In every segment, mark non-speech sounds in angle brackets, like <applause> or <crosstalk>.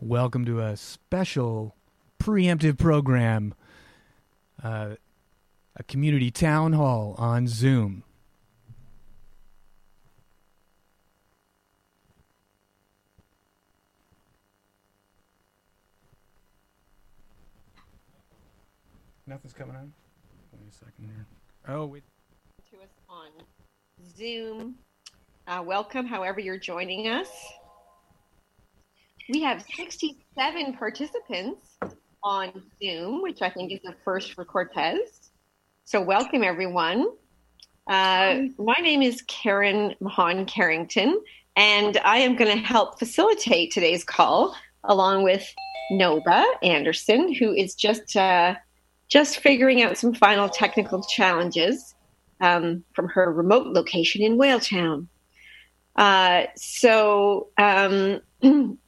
Welcome to a special preemptive program, uh, a community town hall on Zoom. Nothing's coming on. Wait a second here. Oh, wait. to us on Zoom. Uh, welcome, however, you're joining us. We have 67 participants on Zoom, which I think is a first for Cortes. So, welcome, everyone. Uh, my name is Karen Mahan Carrington, and I am going to help facilitate today's call along with Noba Anderson, who is just uh, just figuring out some final technical challenges um, from her remote location in Whaletown. Uh, so, um, <clears throat>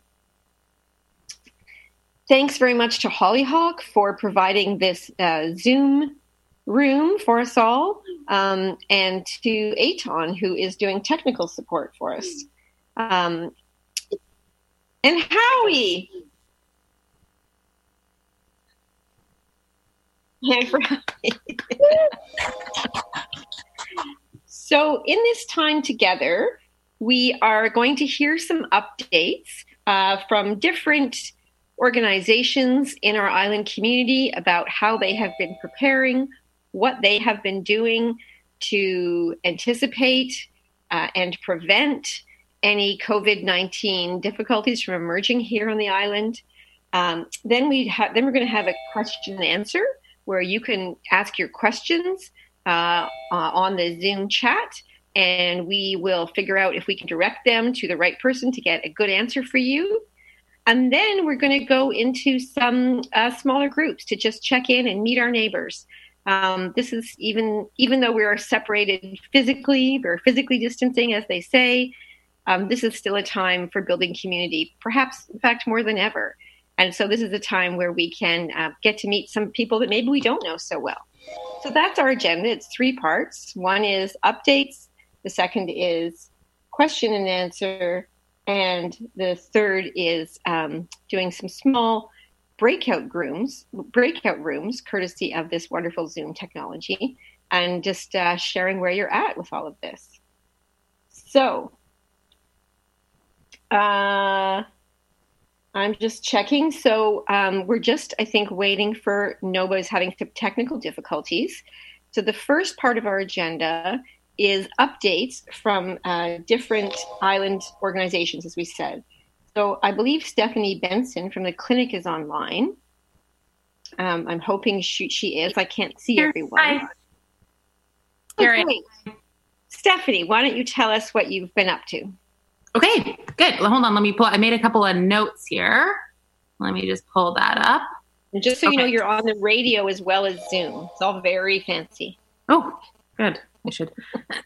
thanks very much to Hollyhock for providing this uh, Zoom room for us all, um, and to Aton, who is doing technical support for us. Um, and Howie. <laughs> So, in this time together, we are going to hear some updates uh, from different organizations in our island community about how they have been preparing, what they have been doing to anticipate uh, and prevent any COVID 19 difficulties from emerging here on the island. Um, then we ha- then we're going to have a question and answer where you can ask your questions uh, uh, on the Zoom chat, and we will figure out if we can direct them to the right person to get a good answer for you. And then we're going to go into some uh, smaller groups to just check in and meet our neighbors. Um, this is even even though we are separated physically, we're physically distancing, as they say. Um, this is still a time for building community, perhaps in fact more than ever. And so this is a time where we can uh, get to meet some people that maybe we don't know so well. So that's our agenda. It's three parts. One is updates. The second is question and answer, and the third is um, doing some small breakout rooms, breakout rooms, courtesy of this wonderful Zoom technology, and just uh, sharing where you're at with all of this. So, uh, I'm just checking. So um, we're just, I think, waiting for Noba is having technical difficulties. So the first part of our agenda is updates from uh, different island organizations, as we said. So I believe Stephanie Benson from the clinic is online. Um, I'm hoping she, she is. I can't see Here, everyone. hi. I am. Stephanie, why don't you tell us what you've been up to? Okay, good. Well, hold on. Let me pull. I made a couple of notes here. Let me just pull that up. And just so you know, you're on the radio as well as Zoom. It's all very fancy. Oh, good. I should.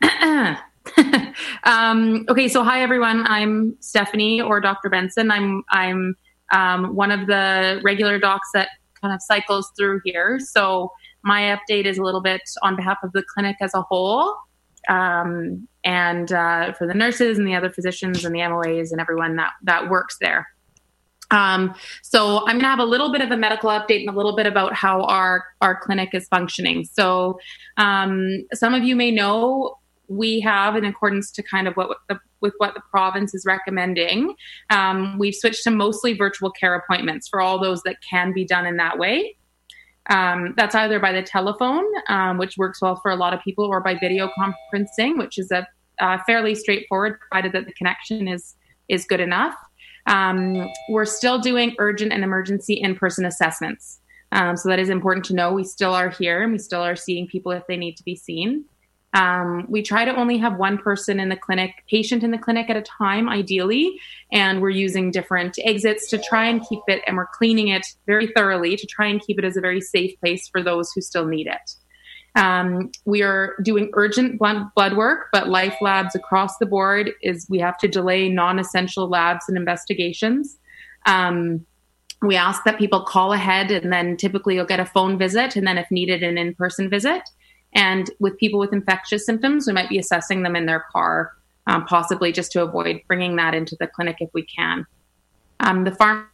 <coughs> um, okay, so hi everyone. I'm Stephanie or Dr. Benson. I'm I'm um, one of the regular docs that kind of cycles through here. So my update is a little bit on behalf of the clinic as a whole, um, and uh, for the nurses and the other physicians and the MOAs and everyone that that works there. Um, so I'm going to have a little bit of a medical update and a little bit about how our our clinic is functioning. So um, some of you may know we have, in accordance to kind of what the, with what the province is recommending, um, we've switched to mostly virtual care appointments for all those that can be done in that way. Um, that's either by the telephone, um, which works well for a lot of people, or by video conferencing, which is a uh, fairly straightforward, provided that the connection is is good enough. Um, we're still doing urgent and emergency in-person assessments. Um, so that is important to know. We still are here and we still are seeing people if they need to be seen. Um, we try to only have one person in the clinic, patient in the clinic at a time, ideally, and we're using different exits to try and keep it, and we're cleaning it very thoroughly to try and keep it as a very safe place for those who still need it. Um, we are doing urgent blood, work, but life labs across the board is we have to delay non-essential labs and investigations. Um, we ask that people call ahead, and then typically you'll get a phone visit, and then if needed, an in-person visit. And with people with infectious symptoms, we might be assessing them in their car, um, possibly just to avoid bringing that into the clinic if we can. Um, the farm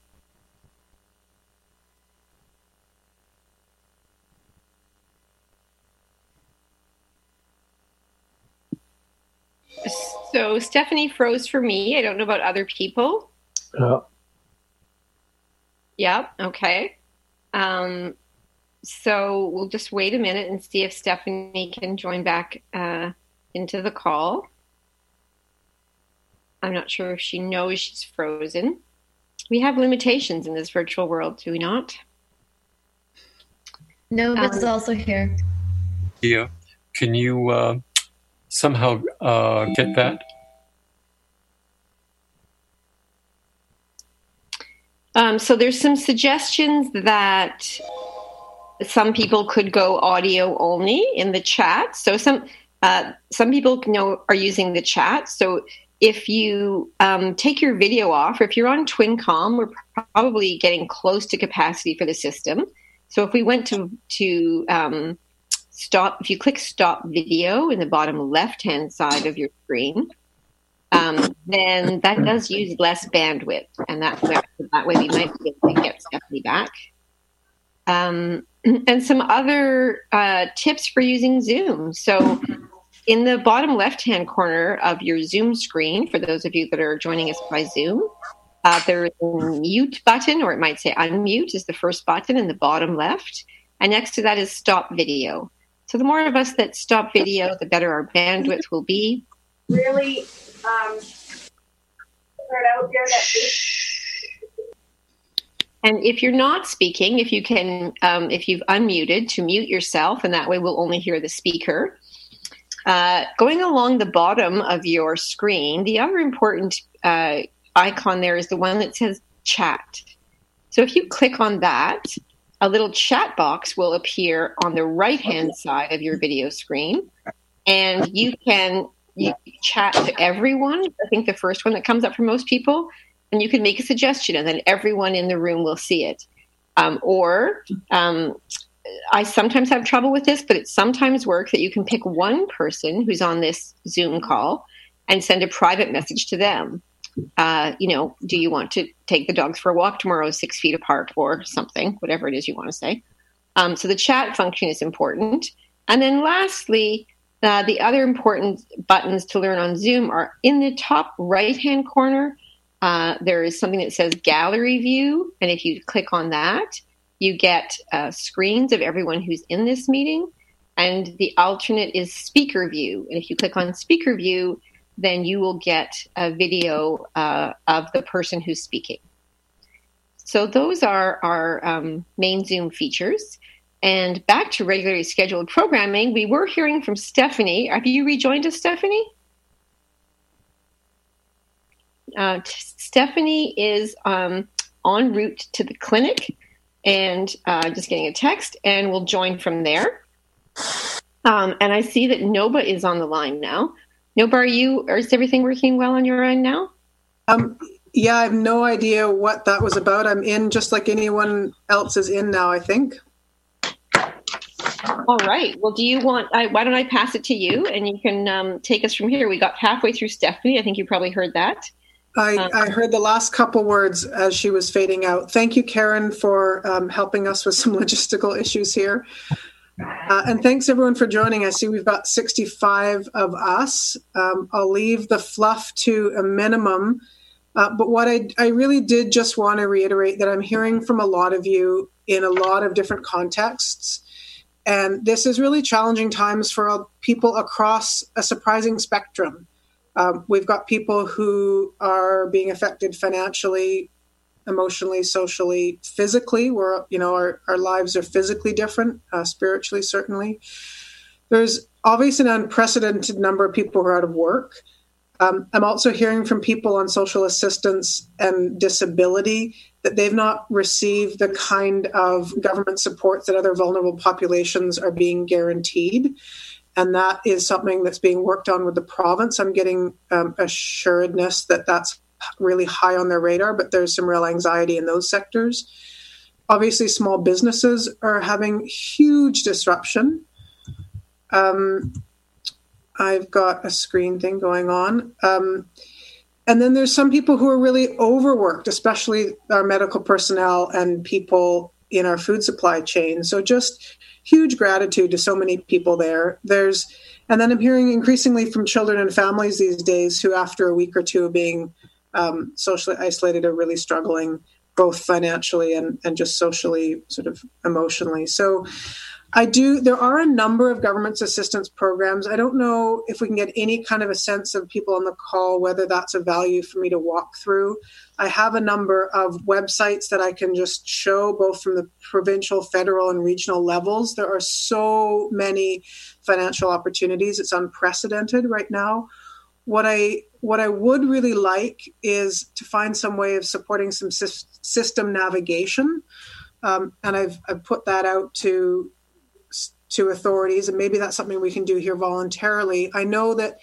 So Stephanie froze for me. I don't know about other people. Yeah. Yep. Okay. Um, so we'll just wait a minute and see if Stephanie can join back uh, into the call. I'm not sure if she knows she's frozen. We have limitations in this virtual world, do we not? No, but it's Um, also here. Yeah. Can you uh, somehow uh, get that? Um, so there's some suggestions that some people could go audio only in the chat. So some uh, some people know are using the chat. So if you um, take your video off, or if you're on TwinCom, we're probably getting close to capacity for the system. So if we went to to um, stop, if you click stop video in the bottom left hand side of your screen, um, then that does use less bandwidth, and that that way we might be able to get Stephanie back. Um, <clears throat> and some other uh, tips for using Zoom. So, in the bottom left-hand corner of your Zoom screen, for those of you that are joining us by Zoom, uh, there is a mute button, or it might say unmute, is the first button in the bottom left, and next to that is stop video. So, the more of us that stop video, the better our bandwidth will be. really um, out there that And if you're not speaking, if you can, um, if you've unmuted, to mute yourself, and that way we'll only hear the speaker. Uh, going along the bottom of your screen, the other important uh, icon there is the one that says chat. So if you click on that, a little chat box will appear on the right hand side of your video screen, and you can you chat to everyone. I think the first one that comes up for most people and you can make a suggestion and then everyone in the room will see it. Um, or um, i sometimes have trouble with this but it sometimes works that you can pick one person who's on this zoom call and send a private message to them uh, you know do you want to take the dogs for a walk tomorrow six feet apart or something whatever it is you want to say um, so the chat function is important and then lastly uh, the other important buttons to learn on zoom are in the top right hand corner uh, there is something that says gallery view. And if you click on that, you get uh, screens of everyone who's in this meeting. And the alternate is speaker view. And if you click on speaker view, then you will get a video uh, of the person who's speaking. So those are our um, main Zoom features. And back to regularly scheduled programming, we were hearing from Stephanie. Have you rejoined us, Stephanie? Uh, Stephanie is um, en route to the clinic and uh, just getting a text, and we'll join from there. Um, and I see that Noba is on the line now. Noba, are you? Is everything working well on your end now? Um, yeah, I have no idea what that was about. I'm in just like anyone else is in now, I think. All right. Well, do you want? I, why don't I pass it to you, and you can um, take us from here. We got halfway through Stephanie. I think you probably heard that. I, Uh, I heard the last couple words as she was fading out. Thank you, Karen, for um, helping us with some <laughs> logistical issues here. Uh, and thanks everyone for joining. I see we've got 65 of us. Um, I'll leave the fluff to a minimum. Uh, but what I, I really did just want to reiterate that I'm hearing from a lot of you in a lot of different contexts. And this is really challenging times for people across a surprising spectrum. Um, we've got people who are being affected financially, emotionally, socially, physically. Where you know our, our lives are physically different, uh, spiritually certainly. There's obviously an unprecedented number of people who are out of work. Um, I'm also hearing from people on social assistance and disability that they've not received the kind of government support that other vulnerable populations are being guaranteed and that is something that's being worked on with the province. I'm getting um, assuredness that that's really high on their radar, but there's some real anxiety in those sectors. Obviously, small businesses are having huge disruption. Um, I've got a screen thing going on. Um, and then there's some people who are really overworked, especially our medical personnel and people in our food supply chain. So just huge gratitude to so many people there. There's, and then I'm hearing increasingly from children and families these days who, after a week or two of being um, socially isolated, are really struggling both financially and, and just socially, sort of emotionally. So I do. There are a number of government's assistance programs. I don't know if we can get any kind of a sense of people on the call whether that's a value for me to walk through. I have a number of websites that I can just show, both from the provincial, federal, and regional levels. There are so many financial opportunities; it's unprecedented right now. What I what I would really like is to find some way of supporting some system navigation, um, and I've I've put that out to to authorities, and maybe that's something we can do here voluntarily. I know that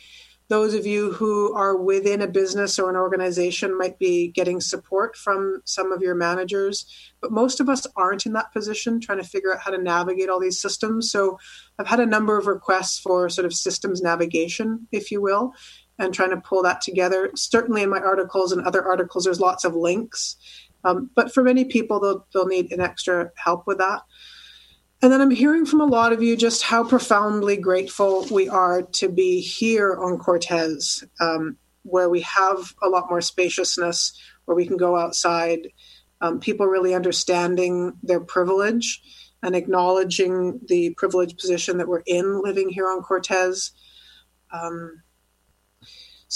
those of you who are within a business or an organization might be getting support from some of your managers, but most of us aren't in that position trying to figure out how to navigate all these systems. So I've had a number of requests for sort of systems navigation, if you will, and trying to pull that together. Certainly in my articles and other articles, there's lots of links. Um, but for many people, they'll, they'll need an extra help with that. And then I'm hearing from a lot of you just how profoundly grateful we are to be here on Cortes, um, where we have a lot more spaciousness, where we can go outside, um, people really understanding their privilege and acknowledging the privileged position that we're in living here on Cortes. Um,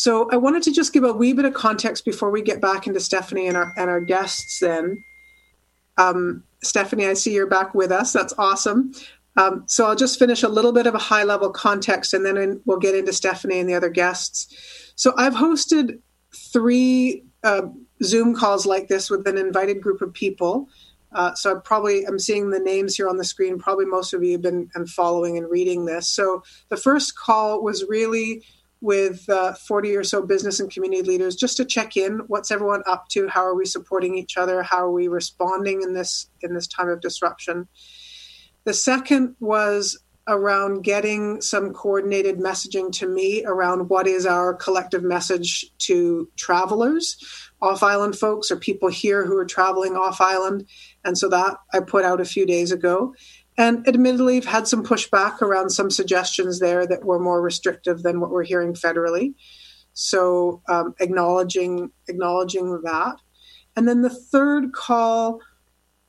so I wanted to just give a wee bit of context before we get back into Stephanie and our and our guests. Then, um, Stephanie, I see you're back with us. That's awesome. Um, so I'll just finish a little bit of a high level context and then in, we'll get into Stephanie and the other guests. So I've hosted three uh, Zoom calls like this with an invited group of people. Uh, so I'm probably I'm seeing the names here on the screen. Probably most of you have been and following and reading this. So the first call was really with uh, 40 or so business and community leaders just to check in what's everyone up to how are we supporting each other how are we responding in this in this time of disruption. The second was around getting some coordinated messaging to me around what is our collective message to travelers off island folks or people here who are traveling off island and so that i put out a few days ago and admittedly, I've had some pushback around some suggestions there that were more restrictive than what we're hearing federally. So um, acknowledging acknowledging that, and then the third call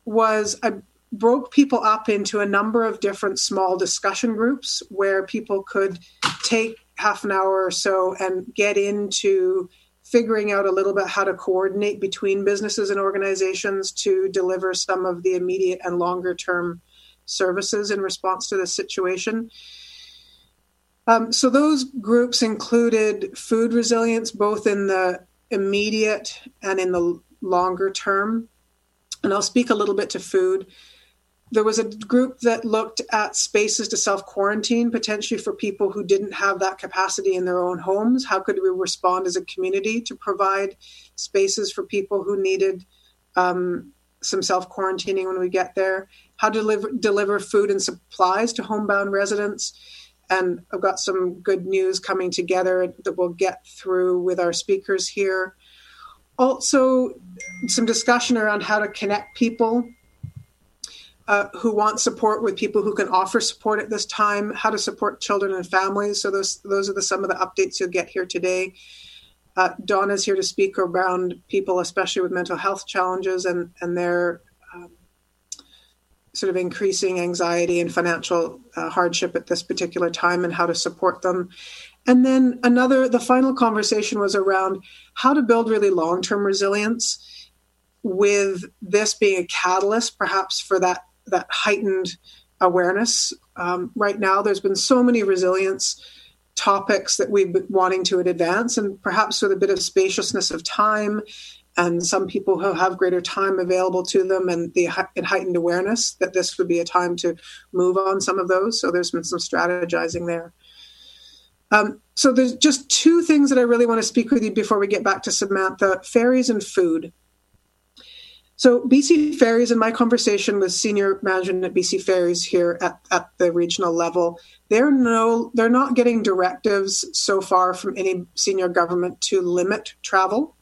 was I broke people up into a number of different small discussion groups where people could take half an hour or so and get into figuring out a little bit how to coordinate between businesses and organizations to deliver some of the immediate and longer term services in response to this situation. Um, so those groups included food resilience, both in the immediate and in the longer term. And I'll speak a little bit to food. There was a group that looked at spaces to self quarantine, potentially for people who didn't have that capacity in their own homes. How could we respond as a community to provide spaces for people who needed um, some self quarantining when we get there? How to deliver, deliver food and supplies to homebound residents. And I've got some good news coming together that we'll get through with our speakers here. Also, some discussion around how to connect people uh, who want support with people who can offer support at this time, how to support children and families. So those those are the, some of the updates you'll get here today. Uh, Dawn is here to speak around people, especially with mental health challenges and and their sort of increasing anxiety and financial uh, hardship at this particular time and how to support them. And then another, the final conversation was around how to build really long term resilience with this being a catalyst perhaps for that, that heightened awareness. Um, right now, there's been so many resilience topics that we've been wanting to advance, and perhaps with a bit of spaciousness of time and some people who have greater time available to them and the heightened awareness that this would be a time to move on some of those. So there's been some strategizing there. Um, so there's just two things that I really want to speak with you before we get back to Samantha: ferries and food. So BC Ferries, in my conversation with senior management at BC Ferries here at, at the regional level, they're no they're not getting directives so far from any senior government to limit travel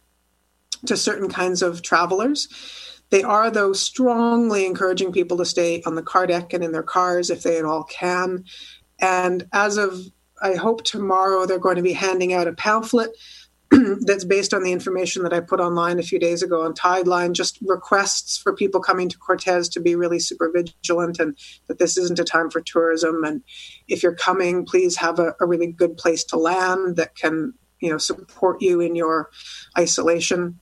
to certain kinds of travelers. They are, though, strongly encouraging people to stay on the car deck and in their cars if they at all can. And as of, I hope tomorrow, they're going to be handing out a pamphlet <clears throat> that's based on the information that I put online a few days ago on Tideline, just requests for people coming to Cortes to be really super vigilant and that this isn't a time for tourism. And if you're coming, please have a, a really good place to land that can, you know, support you in your isolation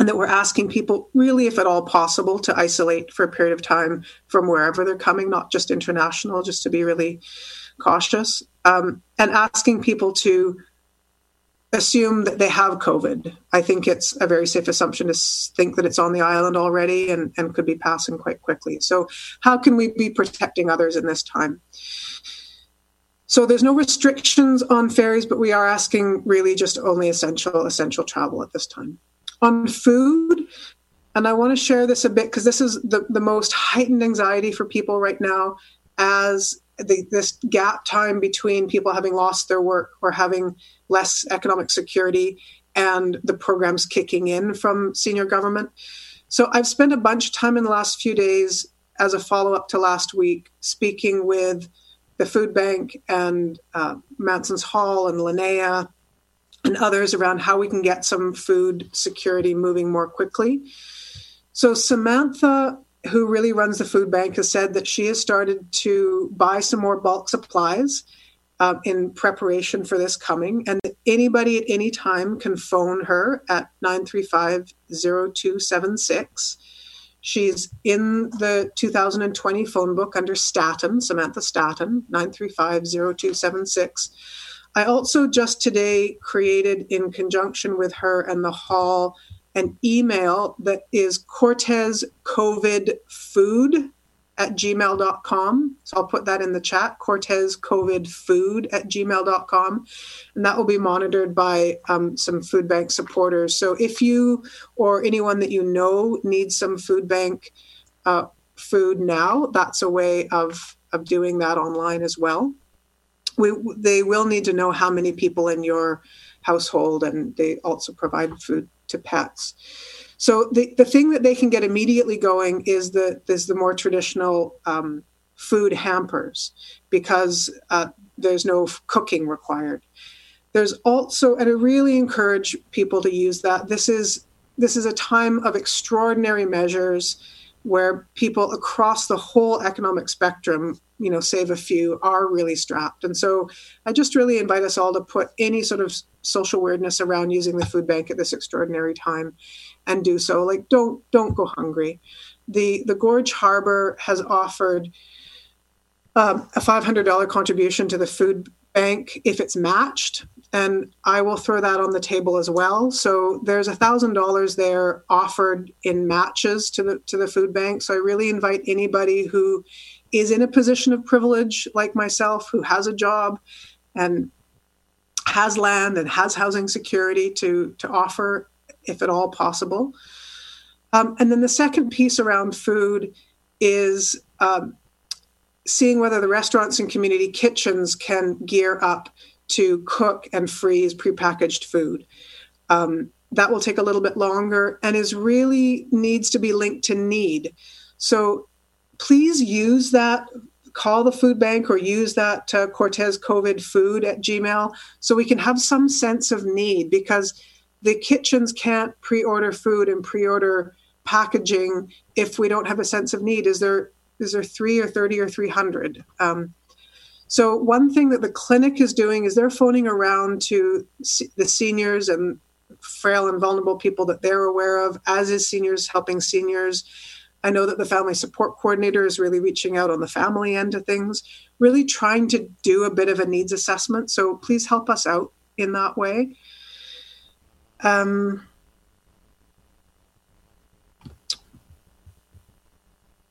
and that we're asking people really if at all possible to isolate for a period of time from wherever they're coming not just international just to be really cautious um, and asking people to assume that they have covid. I think it's a very safe assumption to think that it's on the island already and, and could be passing quite quickly. So how can we be protecting others in this time? So there's no restrictions on ferries but we are asking really just only essential essential travel at this time on food. And I want to share this a bit because this is the, the most heightened anxiety for people right now as the, this gap time between people having lost their work or having less economic security and the programs kicking in from senior government. So I've spent a bunch of time in the last few days as a follow up to last week speaking with the food bank and uh, Manson's Hall and Linnaea and others around how we can get some food security moving more quickly. So, Samantha, who really runs the food bank, has said that she has started to buy some more bulk supplies uh, in preparation for this coming. And anybody at any time can phone her at 935 0276. She's in the 2020 phone book under Staton, Samantha Staton, 935 0276 I also just today created, in conjunction with her and the hall, an email that is Cortes COVID food at gmail.com. So I'll put that in the chat Cortes COVID food at gmail.com. And that will be monitored by um, some food bank supporters. So if you or anyone that you know needs some food bank uh, food now, that's a way of, of doing that online as well we, they will need to know how many people in your household, and they also provide food to pets. So the, the thing that they can get immediately going is the is the more traditional um, food hampers because uh, there's no cooking required. There's also, and I really encourage people to use that. This is this is a time of extraordinary measures where people across the whole economic spectrum you know, save a few, are really strapped. And so I just really invite us all to put any sort of social weirdness around using the food bank at this extraordinary time and do so. Like don't don't go hungry. The the Gorge Harbor has offered um, a $500 contribution to the food bank if it's matched and I will throw that on the table as well. So there's a thousand dollars there offered in matches to the to the food bank. So I really invite anybody who is in a position of privilege, like myself, who has a job and has land and has housing security to, to offer, if at all possible. Um, and then the second piece around food is um, seeing whether the restaurants and community kitchens can gear up to cook and freeze prepackaged food. Um, that will take a little bit longer and is really needs to be linked to need. So please use that call the food bank or use that uh, Cortes COVID food at Gmail so we can have some sense of need because the kitchens can't pre order food and pre order packaging if we don't have a sense of need. Is there is there three or 30 or 300? Um, so, one thing that the clinic is doing is they're phoning around to the seniors and frail and vulnerable people that they're aware of, as is seniors helping seniors I know that the family support coordinator is really reaching out on the family end of things, really trying to do a bit of a needs assessment. So please help us out in that way. Um,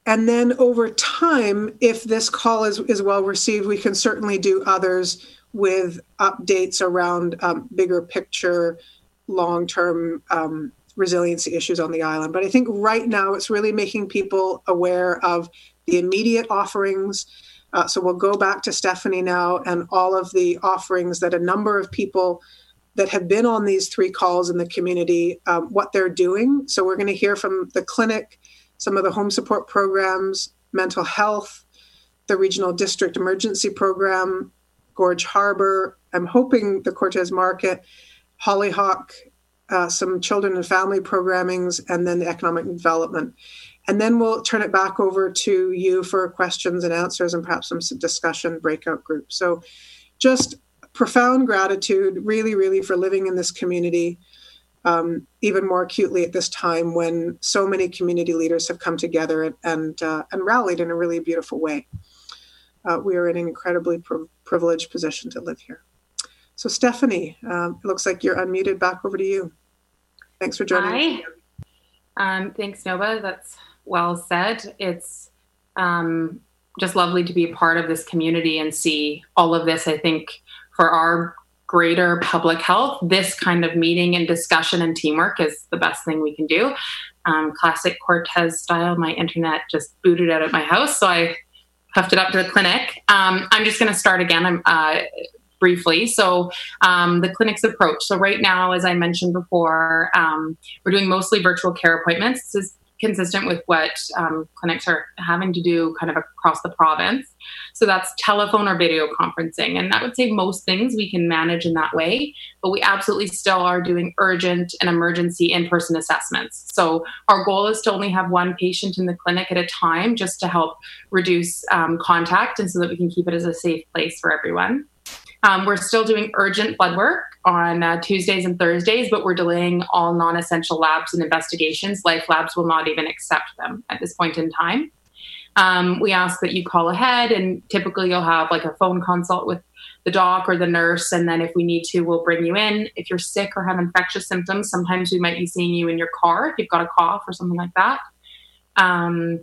and then over time, if this call is, is well received, we can certainly do others with updates around um, bigger picture, long term um, resiliency issues on the island. But I think right now it's really making people aware of the immediate offerings. Uh, so we'll go back to Stephanie now and all of the offerings that a number of people that have been on these three calls in the community um, what they're doing. So we're going to hear from the clinic, some of the home support programs, mental health, the regional district emergency program, Gorge Harbor. I'm hoping the Cortes Market, Hollyhock, uh, some children and family programmings, and then the economic development. And then we'll turn it back over to you for questions and answers and perhaps some discussion breakout groups. So just profound gratitude, really, really, for living in this community, um, even more acutely at this time when so many community leaders have come together and uh, and rallied in a really beautiful way. Uh, we are in an incredibly pri- privileged position to live here. So, Stephanie, um, it looks like you're unmuted. Back over to you. Thanks for joining. Hi. Um, thanks, Noba. That's well said. It's um, just lovely to be a part of this community and see all of this. I think for our greater public health, this kind of meeting and discussion and teamwork is the best thing we can do. Um, classic Cortes style, my internet just booted out at my house, so I puffed it up to the clinic. Um, I'm just going to start again. I'm uh, briefly. So, um, the clinic's approach. So, right now, as I mentioned before, um, we're doing mostly virtual care appointments. This is consistent with what um, clinics are having to do kind of across the province. So that's telephone or video conferencing. And I would say most things we can manage in that way, but we absolutely still are doing urgent and emergency in person assessments. So our goal is to only have one patient in the clinic at a time just to help reduce um, contact and so that we can keep it as a safe place for everyone. Um, we're still doing urgent blood work on uh, Tuesdays and Thursdays, but we're delaying all non essential labs and investigations. Life Labs will not even accept them at this point in time. Um, we ask that you call ahead, and typically you'll have like a phone consult with the doc or the nurse. And then if we need to, we'll bring you in. If you're sick or have infectious symptoms, sometimes we might be seeing you in your car if you've got a cough or something like that. Um,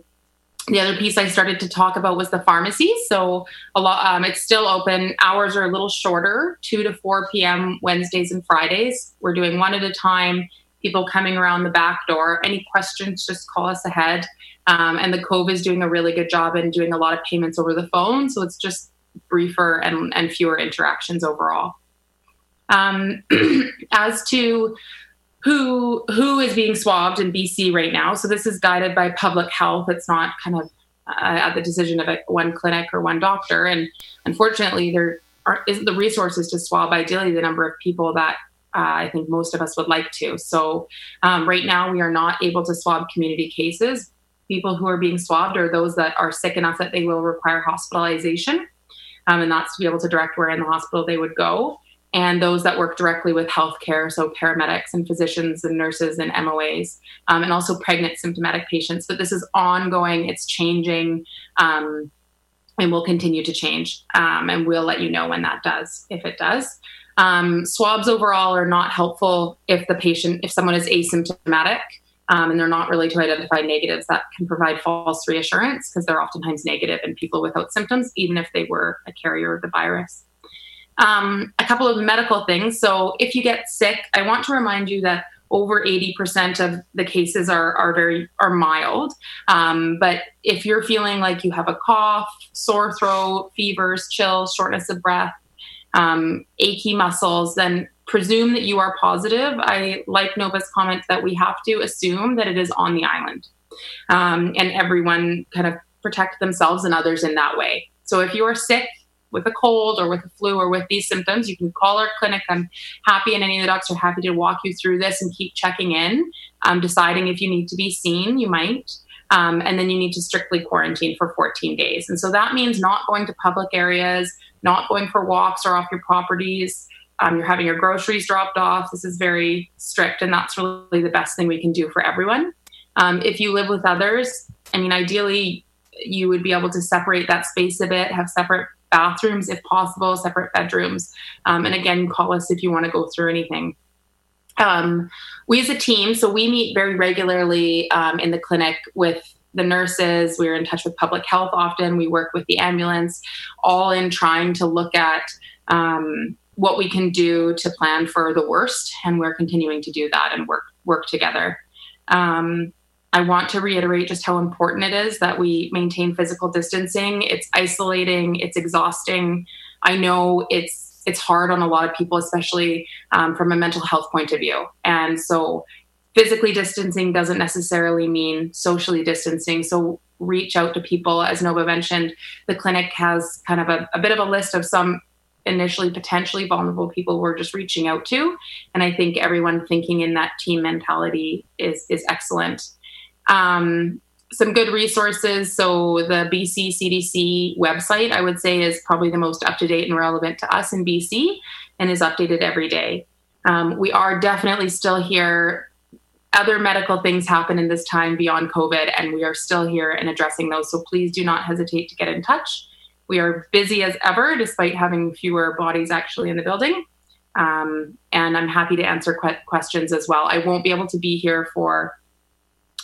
the other piece I started to talk about was the pharmacy. So a lot, um, it's still open. Hours are a little shorter, two to four p.m. Wednesdays and Fridays. We're doing one at a time. People coming around the back door. Any questions, just call us ahead. Um, and the Cove is doing a really good job in doing a lot of payments over the phone. So it's just briefer and, and fewer interactions overall. Um, <clears throat> as to who who is being swabbed in BC right now. So this is guided by public health. It's not kind of uh, at the decision of a, one clinic or one doctor. And unfortunately, there are, isn't the resources to swab ideally the number of people that uh, I think most of us would like to. So um, right now, we are not able to swab community cases. People who are being swabbed are those that are sick enough that they will require hospitalization. Um, and that's to be able to direct where in the hospital they would go and those that work directly with healthcare, so paramedics and physicians and nurses and MOAs, um, and also pregnant symptomatic patients. But this is ongoing, it's changing, um, and will continue to change. Um, and we'll let you know when that does, if it does. Um, swabs overall are not helpful if the patient, if someone is asymptomatic. Um, and they're not really to identify negatives that can provide false reassurance because they're oftentimes negative in people without symptoms, even if they were a carrier of the virus. Um, a couple of medical things. So, if you get sick, I want to remind you that over 80% of the cases are, are very are mild. Um, but if you're feeling like you have a cough sore throat fevers chills shortness of breath um, achy muscles then presume that you are positive. I like Noba's comment that we have to assume that it is on the island. Um, and everyone kind of protect themselves and others in that way. So if you are sick with a cold or with a flu or with these symptoms, you can call our clinic. I'm happy, and any of the docs are happy to walk you through this and keep checking in, um, deciding if you need to be seen. You might. Um, and then you need to strictly quarantine for 14 days. And so that means not going to public areas, not going for walks or off your properties. Um, you're having your groceries dropped off. This is very strict, and that's really the best thing we can do for everyone. Um, if you live with others, I mean, ideally, you would be able to separate that space a bit, have separate bathrooms if possible, separate bedrooms. Um, and again, call us if you want to go through anything. Um, we as a team, so we meet very regularly um, in the clinic with the nurses. We're in touch with public health often. We work with the ambulance, all in trying to look at um, what we can do to plan for the worst. And we're continuing to do that and work work together. Um, I want to reiterate just how important it is that we maintain physical distancing. It's isolating, it's exhausting. I know it's it's hard on a lot of people, especially um, from a mental health point of view. And so, physically distancing doesn't necessarily mean socially distancing. So, reach out to people. As Noba mentioned, the clinic has kind of a, a bit of a list of some initially potentially vulnerable people we're just reaching out to. And I think everyone thinking in that team mentality is is excellent. Um, some good resources. So the BC CDC website, I would say, is probably the most up to date and relevant to us in BC, and is updated every day. Um, we are definitely still here. Other medical things happen in this time beyond COVID, and we are still here and addressing those. So please do not hesitate to get in touch. We are busy as ever, despite having fewer bodies actually in the building. Um, and I'm happy to answer que- questions as well. I won't be able to be here for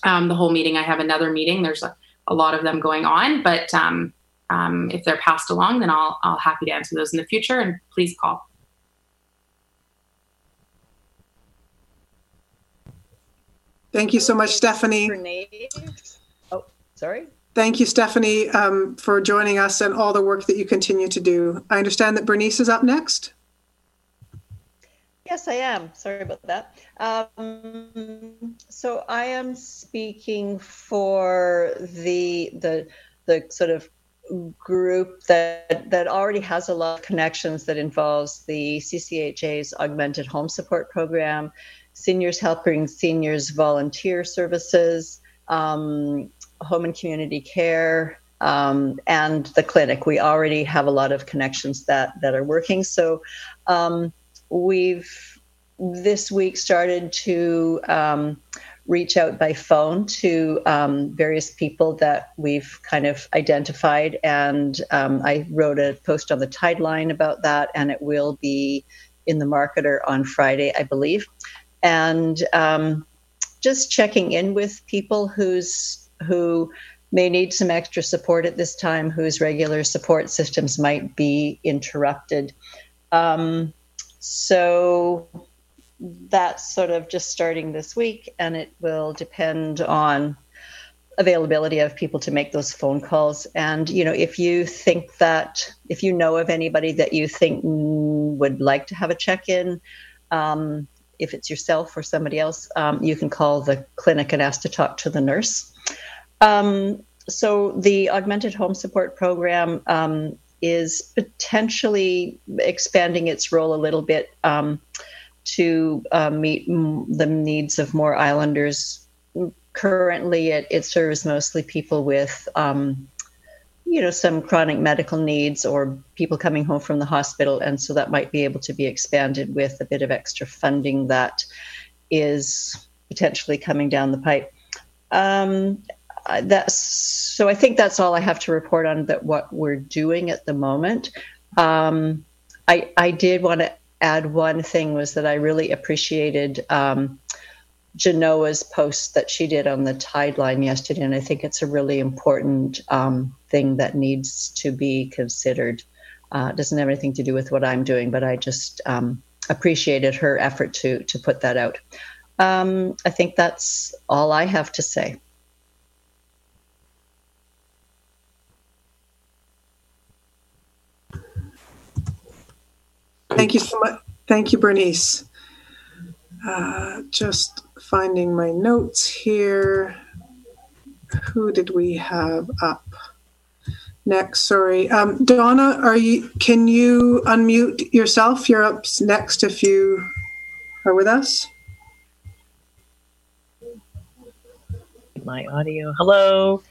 um, the whole meeting. I have another meeting. There's a, a lot of them going on, but um, um, if they're passed along, then I'll I'll happy to answer those in the future. And please call. Thank you so much, Stephanie. Oh, sorry. Thank you, Stephanie, um, for joining us and all the work that you continue to do. I understand that Bernice is up next. Yes, I am. Sorry about that. Um, so I am speaking for the the the sort of group that that already has a lot of connections that involves the CCHA's augmented home support program, seniors helping seniors volunteer services, um, home and community care, um, and the clinic. We already have a lot of connections that that are working. So um, we've this week started to um, reach out by phone to um, various people that we've kind of identified. And um, I wrote a post on the Tideline about that, and it will be in the Marketeer on Friday, I believe. And um, just checking in with people who's who may need some extra support at this time, whose regular support systems might be interrupted. Um, so that's sort of just starting this week, and it will depend on availability of people to make those phone calls. And you know, if you think that if you know of anybody that you think would like to have a check-in, um, if it's yourself or somebody else, um, you can call the clinic and ask to talk to the nurse. Um, so the augmented home support program um, is potentially expanding its role a little bit um, to uh, meet m- the needs of more islanders. Currently, it, it serves mostly people with, um, you know, some chronic medical needs or people coming home from the hospital, and so that might be able to be expanded with a bit of extra funding that is potentially coming down the pipe. Um, uh, that's so I think that's all I have to report on that what we're doing at the moment. Um, I I did want to add one thing was that I really appreciated um, Genoa's post that she did on the Tideline yesterday, and I think it's a really important um, thing that needs to be considered. Uh, it doesn't have anything to do with what I'm doing, but I just um, appreciated her effort to to put that out. Um, I think that's all I have to say. Thank you so much. Thank you, Bernice. Uh, just finding my notes here. Who did we have up next? Sorry, um, Donna. Are you? Can you unmute yourself? You're up next if you are with us. My audio. Hello.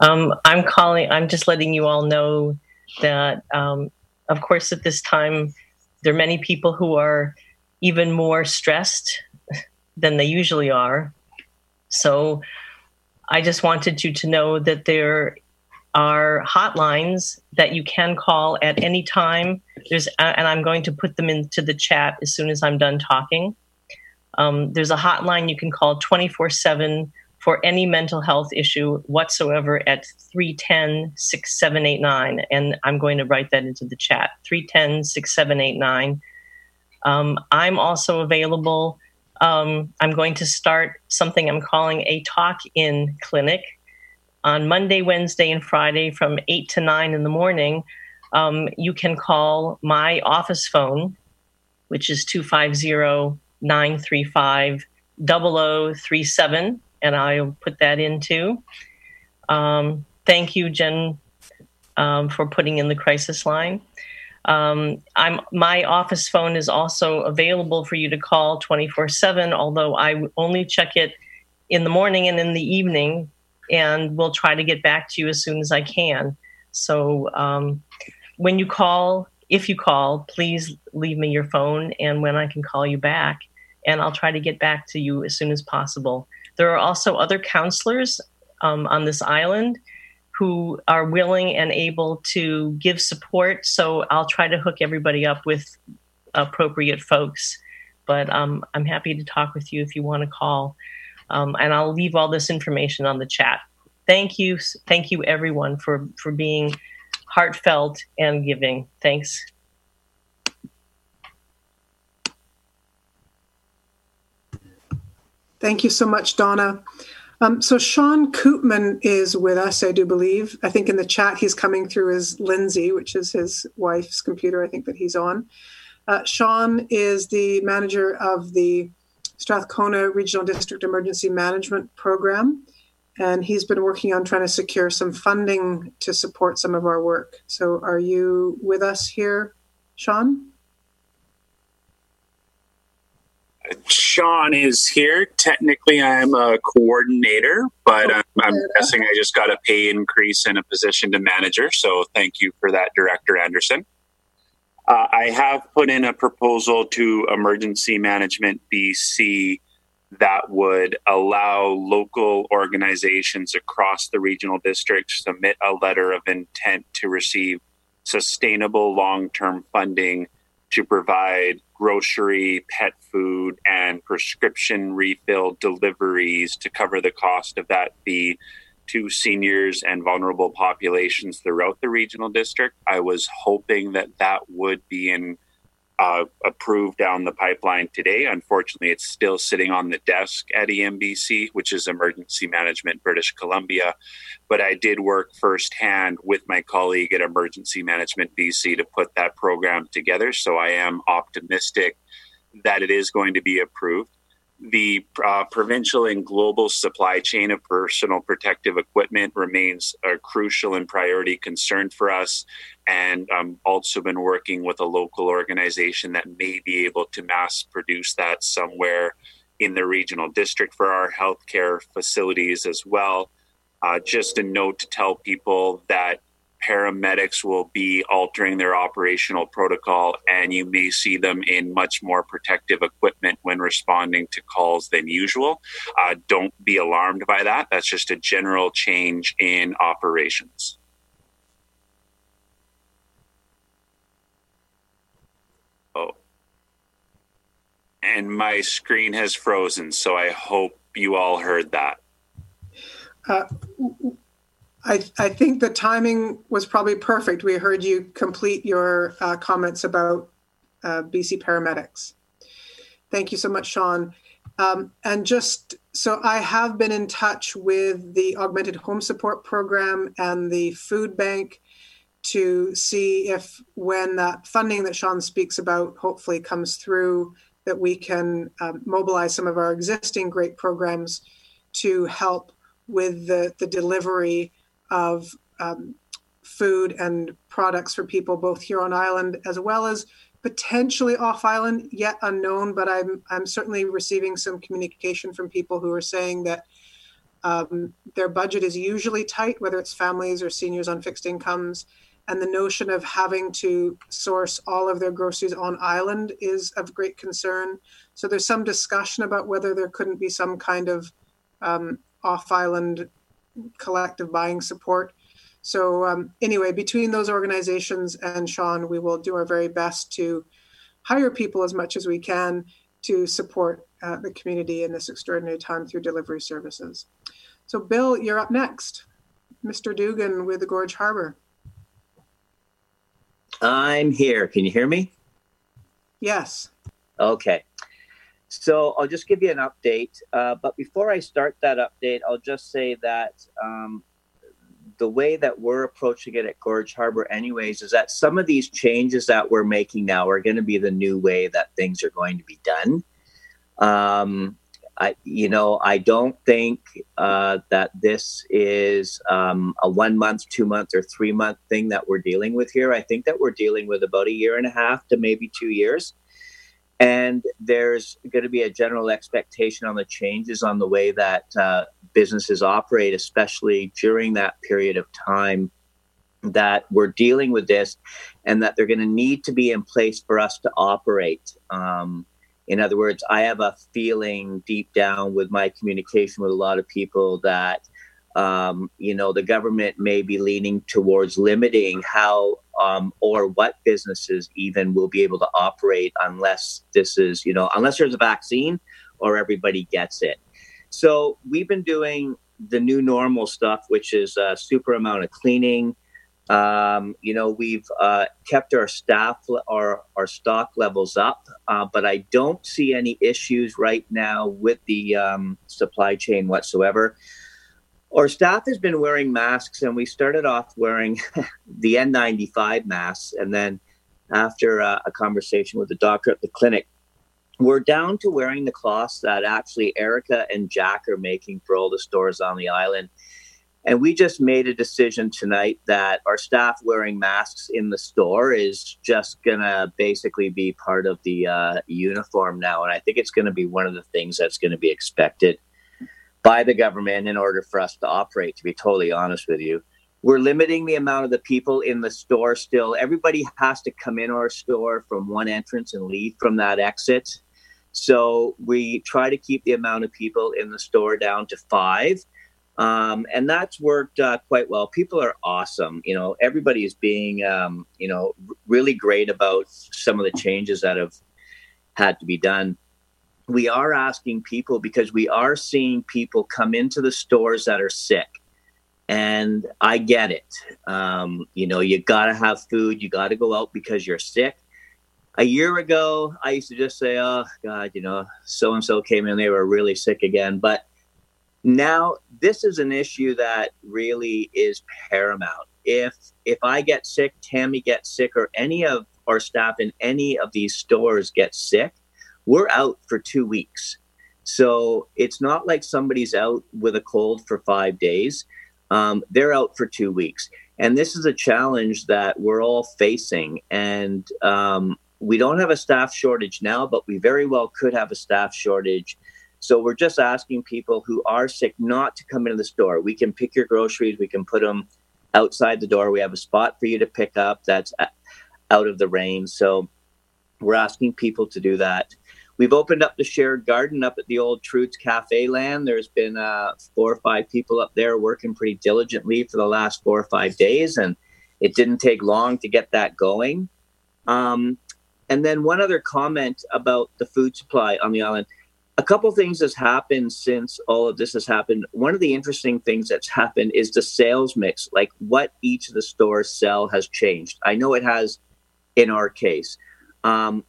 Um, I'm calling. I'm just letting you all know that, um, of course, at this time there are many people who are even more stressed than they usually are. So I just wanted you to know that there are hotlines that you can call at any time. There's, and I'm going to put them into the chat as soon as I'm done talking. Um, there's a hotline you can call 24 7 for any mental health issue whatsoever at 310 6789. And I'm going to write that into the chat 310 6789. Um, I'm also available. Um, I'm going to start something I'm calling a talk in clinic on Monday, Wednesday, and Friday from 8 to 9 in the morning. um, you can call my office phone, which is 250 935 0037, and I'll put that in too. Um, thank you, Jen, um, for putting in the crisis line. Um, I'm my office phone is also available for you to call 24 7, although I only check it in the morning and in the evening, and we'll try to get back to you as soon as I can. So um, when you call, if you call, please leave me your phone and when I can call you back, and I'll try to get back to you as soon as possible. There are also other counselors um, on this island who are willing and able to give support. So I'll try to hook everybody up with appropriate folks. But um, I'm happy to talk with you if you want to call. Um, and I'll leave all this information on the chat. Thank you, thank you everyone for for being heartfelt and giving. Thanks. Thank you so much, Donna. Um, so Sean Koopman is with us, I do believe. I think in the chat he's coming through as Lindsay, which is his wife's computer, I think that he's on. Uh, Sean is the manager of the Strathcona Regional District Emergency Management Program, and he's been working on trying to secure some funding to support some of our work. So are you with us here, Sean? Sean is here. Technically, I'm a coordinator, but I'm, I'm guessing I just got a pay increase and a position to manager. So thank you for that, Director Anderson. Uh, I have put in a proposal to Emergency Management BC that would allow local organizations across the regional district submit a letter of intent to receive sustainable long term funding to provide grocery, pet food, and prescription refill deliveries to cover the cost of that fee to seniors and vulnerable populations throughout the regional district. I was hoping that that would be in uh, approved down the pipeline today. Unfortunately, it's still sitting on the desk at EMBC, which is Emergency Management British Columbia. But I did work firsthand with my colleague at Emergency Management BC to put that program together. So I am optimistic that it is going to be approved the uh, provincial and global supply chain of personal protective equipment remains a crucial and priority concern for us. And um, also been working with a local organization that may be able to mass produce that somewhere in the regional district for our healthcare facilities as well. Uh, just a note to tell people that paramedics will be altering their operational protocol, and you may see them in much more protective equipment when responding to calls than usual. Uh, don't be alarmed by that. That's just a general change in operations. Oh. And my screen has frozen, so I hope you all heard that. Uh, I, I think the timing was probably perfect. We heard you complete your uh, comments about uh, BC paramedics. Thank you so much, Sean. Um, and just so I have been in touch with the Augmented Home Support Program and the Food Bank to see if, when that funding that Sean speaks about hopefully comes through, that we can um, mobilize some of our existing great programs to help with the, the delivery of um, food and products for people both here on island as well as potentially off island yet unknown but i'm i'm certainly receiving some communication from people who are saying that um, their budget is usually tight whether it's families or seniors on fixed incomes and the notion of having to source all of their groceries on island is of great concern. So there's some discussion about whether there couldn't be some kind of um, off island collective buying support. So um, anyway, between those organizations and Sean, we will do our very best to hire people as much as we can to support uh, the community in this extraordinary time through delivery services. So Bill, you're up next. Mr. Dugan with the Gorge Harbor. I'm here. Can you hear me? Yes. Okay. So I'll just give you an update. Uh, but before I start that update, I'll just say that um, the way that we're approaching it at Gorge Harbor, anyways, is that some of these changes that we're making now are going to be the new way that things are going to be done. Um, I, you know, I don't think uh, that this is um, a one month, two month, or three month thing that we're dealing with here. I think that we're dealing with about a year and a half to maybe two years. And there's going to be a general expectation on the changes on the way that uh, businesses operate, especially during that period of time that we're dealing with this, and that they're going to need to be in place for us to operate. Um, in other words, I have a feeling deep down with my communication with a lot of people that, um, you know, the government may be leaning towards limiting how um, or what businesses even will be able to operate unless this is, you know, unless there's a vaccine or everybody gets it. So we've been doing the new normal stuff, which is a super amount of cleaning, um, you know, we've uh, kept our staff, our, our stock levels up, uh, but I don't see any issues right now with the um, supply chain whatsoever. Our staff has been wearing masks, and we started off wearing <laughs> the N95 masks. And then, after uh, a conversation with the doctor at the clinic, we're down to wearing the cloths that actually Erica and Jack are making for all the stores on the island. And we just made a decision tonight that our staff wearing masks in the store is just going to basically be part of the uh, uniform now. And I think it's going to be one of the things that's going to be expected by the government in order for us to operate, to be totally honest with you. We're limiting the amount of the people in the store still. Everybody has to come in our store from one entrance and leave from that exit. So we try to keep the amount of people in the store down to five um, and that's worked uh, quite well. People are awesome. You know, everybody is being, um, you know, really great about some of the changes that have had to be done. We are asking people because we are seeing people come into the stores that are sick. And I get it. Um, you know, you got to have food, you got to go out because you're sick. A year ago, I used to just say, oh, God, you know, so and so came in, they were really sick again. But now this is an issue that really is paramount if if i get sick tammy gets sick or any of our staff in any of these stores get sick we're out for two weeks so it's not like somebody's out with a cold for five days um, they're out for two weeks and this is a challenge that we're all facing and um, we don't have a staff shortage now but we very well could have a staff shortage so we're just asking people who are sick not to come into the store. We can pick your groceries, we can put them outside the door. We have a spot for you to pick up that's out of the rain. So we're asking people to do that. We've opened up the shared garden up at the old Trude's Cafe land. There's been uh, four or five people up there working pretty diligently for the last four or five days, and it didn't take long to get that going. Um, and then one other comment about the food supply on the island a couple things has happened since all of this has happened. One of the interesting things that's happened is the sales mix, like what each of the stores sell has changed. I know it has in our case. Um,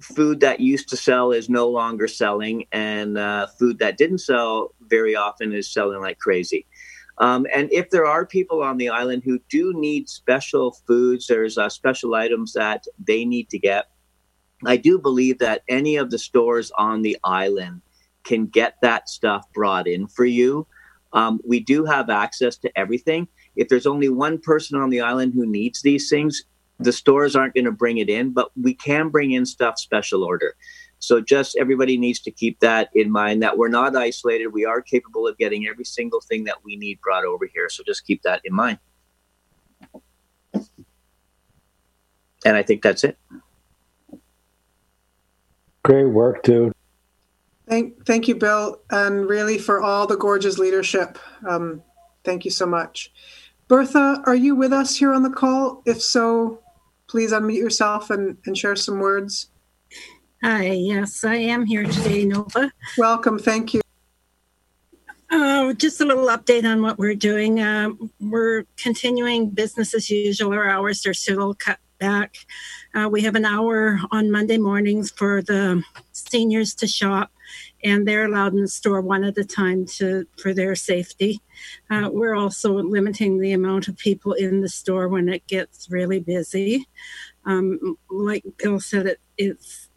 food that used to sell is no longer selling, and uh, food that didn't sell very often is selling like crazy. Um, and if there are people on the island who do need special foods, there's uh, special items that they need to get I do believe that any of the stores on the island can get that stuff brought in for you. Um, we do have access to everything. If there's only one person on the island who needs these things, the stores aren't going to bring it in, but we can bring in stuff special order. So just everybody needs to keep that in mind that we're not isolated. We are capable of getting every single thing that we need brought over here. So just keep that in mind. And I think that's it. Great work, dude. Thank, thank you, Bill, and really for all the gorgeous leadership. Um, thank you so much. Bertha, are you with us here on the call? If so, please unmute yourself and, and share some words. Hi, yes, I am here today, Noba. Welcome, thank you. Uh, just a little update on what we're doing. Uh, we're continuing business as usual. Our hours are still cut back. Uh, we have an hour on Monday mornings for the seniors to shop. And they're allowed in the store one at a time to for their safety. Uh, we're also limiting the amount of people in the store when it gets really busy. Um, like Bill said, it, it's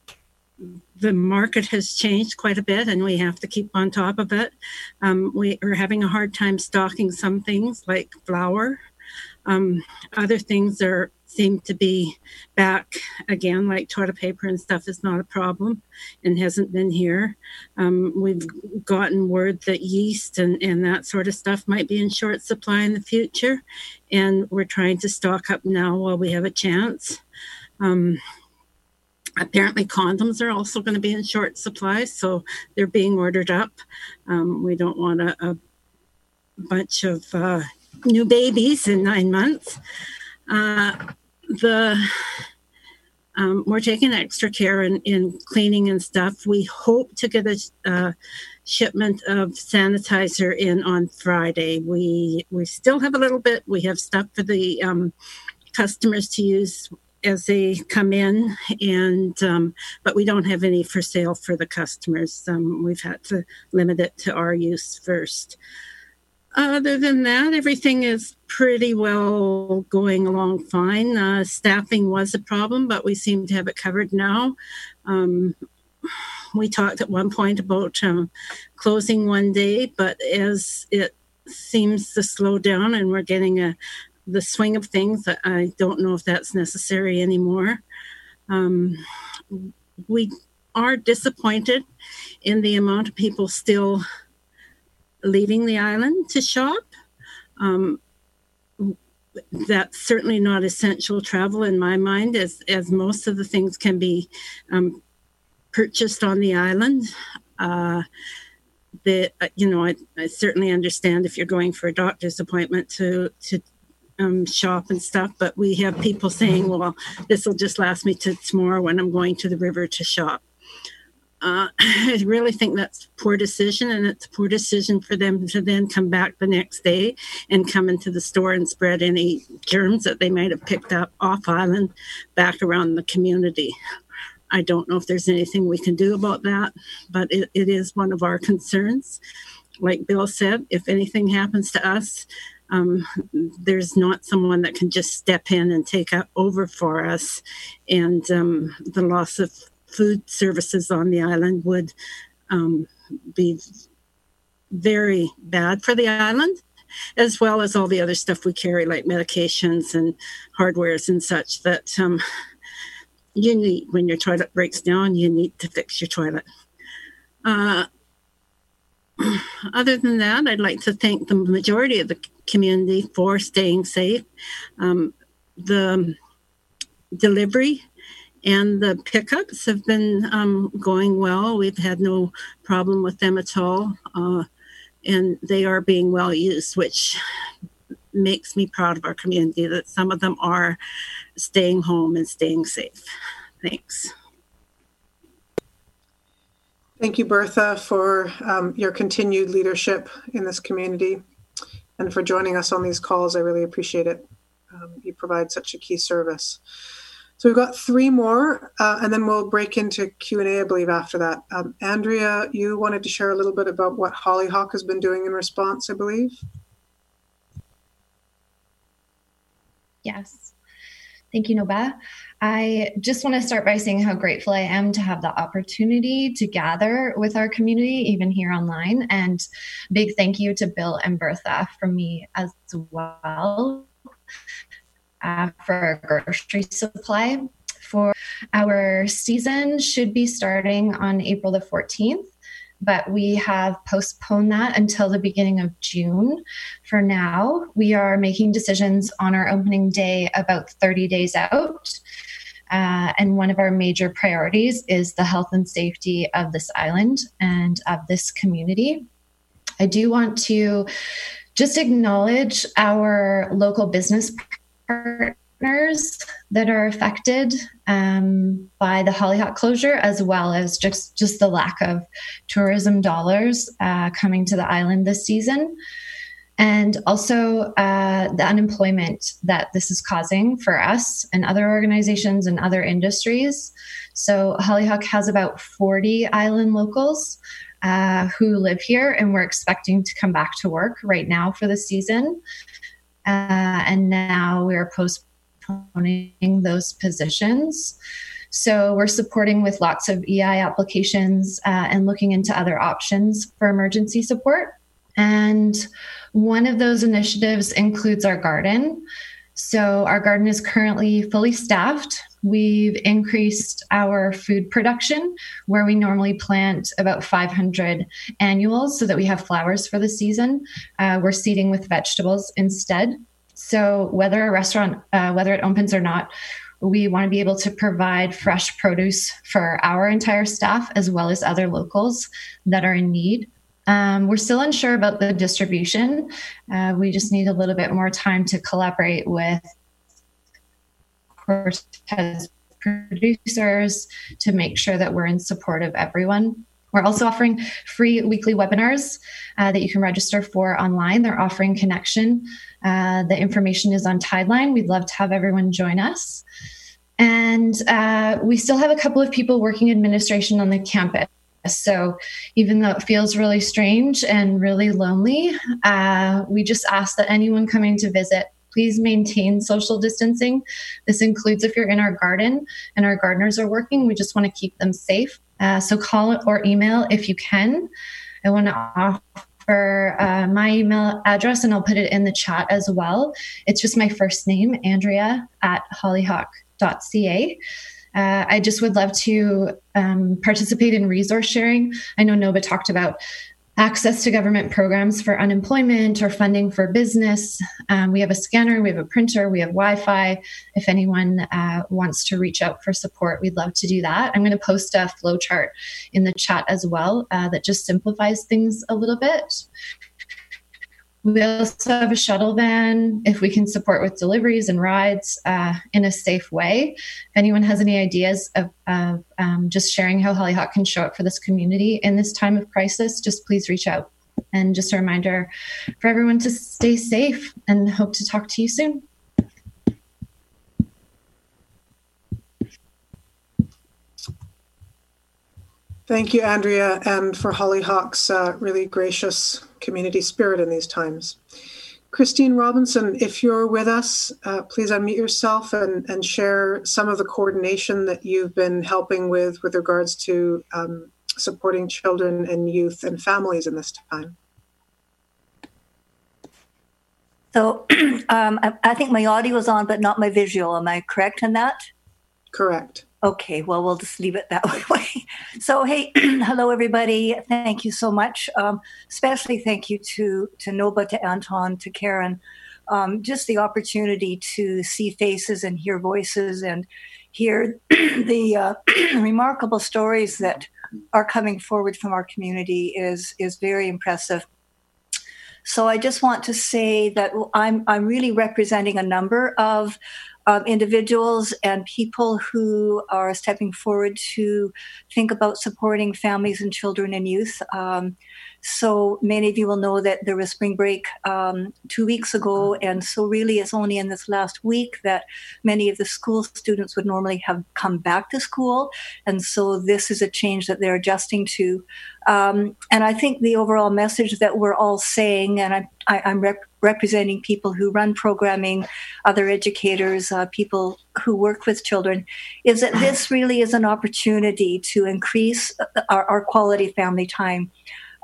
the market has changed quite a bit and we have to keep on top of it. Um, we are having a hard time stocking some things like flour. Um, other things are seem to be back again, like toilet paper and stuff is not a problem and hasn't been here. Um, we've gotten word that yeast and, and that sort of stuff might be in short supply in the future, and we're trying to stock up now while we have a chance. Um, apparently condoms are also going to be in short supply so they're being ordered up um, we don't want a, a bunch of uh, new babies in nine months uh, the um, we're taking extra care in, in cleaning and stuff we hope to get a uh, shipment of sanitizer in on friday we we still have a little bit we have stuff for the um, customers to use as they come in, and um, but we don't have any for sale for the customers. Um, we've had to limit it to our use first. Other than that, everything is pretty well going along fine. Uh, staffing was a problem, but we seem to have it covered now. Um, we talked at one point about um, closing one day, but as it seems to slow down and we're getting a, the swing of things. I don't know if that's necessary anymore. Um, we are disappointed in the amount of people still leaving the island to shop. Um, that's certainly not essential travel in my mind, as as most of the things can be um, purchased on the island. Uh, that you know, I, I, certainly understand if you're going for a doctor's appointment to to um, shop and stuff, but we have people saying, well, this will just last me to tomorrow when I'm going to the river to shop. Uh, <laughs> I really think that's poor decision, and it's a poor decision for them to then come back the next day and come into the store and spread any germs that they might have picked up off island back around the community. I don't know if there's anything we can do about that, but it, it is one of our concerns. Like Bill said, if anything happens to us, um, there's not someone that can just step in and take over for us. And um, the loss of food services on the island would um, be very bad for the island, as well as all the other stuff we carry, like medications and hardwares and such that um, you need when your toilet breaks down, you need to fix your toilet. Uh, other than that, I'd like to thank the majority of the community for staying safe. Um, the delivery and the pickups have been um, going well. We've had no problem with them at all. Uh, and they are being well used, which makes me proud of our community that some of them are staying home and staying safe. Thanks. Thank you, Bertha, for um, your continued leadership in this community and for joining us on these calls. I really appreciate it. Um, you provide such a key service. So we've got three more, uh, and then we'll break into Q and A. I believe after that. Um, Andrea, you wanted to share a little bit about what Hollyhock has been doing in response. I believe. Yes. Thank you, Noba. I just want to start by saying how grateful I am to have the opportunity to gather with our community, even here online. And big thank you to Bill and Bertha from me as well uh, for our grocery supply. For our season should be starting on April the 14th but we have postponed that until the beginning of June. For now, we are making decisions on our opening day about 30 days out. Uh, and one of our major priorities is the health and safety of this island and of this community. I do want to just acknowledge our local business partners that are affected um, by the Hollyhock closure, as well as just, just the lack of tourism dollars uh, coming to the island this season and also uh, the unemployment that this is causing for us and other organizations and other industries. So Hollyhock has about 40 island locals uh, who live here, and we're expecting to come back to work right now for the season. Uh, and now we're postponing those positions. So we're supporting with lots of EI applications uh, and looking into other options for emergency support. And one of those initiatives includes our garden. So our garden is currently fully staffed. We've increased our food production where we normally plant about 500 annuals so that we have flowers for the season. Uh, we're seeding with vegetables instead. So whether a restaurant, uh, whether it opens or not, we want to be able to provide fresh produce for our entire staff as well as other locals that are in need. Um, we're still unsure about the distribution. Uh, we just need a little bit more time to collaborate with Cortes producers to make sure that we're in support of everyone. We're also offering free weekly webinars uh, that you can register for online. They're offering connection. Uh, the information is on Tideline. We'd love to have everyone join us. And uh, we still have a couple of people working administration on the campus. So even though it feels really strange and really lonely, uh, we just ask that anyone coming to visit please maintain social distancing. This includes if you're in our garden and our gardeners are working, we just want to keep them safe. Uh, so call or email if you can. I want to offer uh, my email address and I'll put it in the chat as well. It's just my first name, Andrea at hollyhock.ca. Uh, I just would love to um, participate in resource sharing. I know Noba talked about access to government programs for unemployment or funding for business. Um, we have a scanner, we have a printer, we have Wi Fi. If anyone uh, wants to reach out for support, we'd love to do that. I'm going to post a flowchart in the chat as well uh, that just simplifies things a little bit. We also have a shuttle van if we can support with deliveries and rides uh, in a safe way. If anyone has any ideas of, of um, just sharing how Hollyhock can show up for this community in this time of crisis, just please reach out. And just a reminder for everyone to stay safe and hope to talk to you soon. Thank you, Andrea, and for Hollyhock's uh, really gracious community spirit in these times. Christine Robinson, if you're with us, uh, please unmute yourself and, and share some of the coordination that you've been helping with with regards to um, supporting children and youth and families in this time. So <clears throat> um, I, I think my audio is on, but not my visual. Am I correct in that? Correct. Okay, well, we'll just leave it that <laughs> way. so, hey, <clears throat> hello, everybody. Thank you so much. Um, especially thank you to, to Noba, to Anton, to Karen. Um, just the opportunity to see faces and hear voices and hear <clears throat> the uh, <clears throat> remarkable stories that are coming forward from our community is, is very impressive. So I just want to say that I'm, I'm really representing a number of um, individuals and people who are stepping forward to think about supporting families and children and youth. Um, so many of you will know that there was spring break um, two weeks ago, and so really it's only in this last week that many of the school students would normally have come back to school, and so this is a change that they're adjusting to. Um, and I think the overall message that we're all saying, and I, I, I'm rep- representing people who run programming, other educators, uh, people who work with children, is that this <clears throat> really is an opportunity to increase our, our quality family time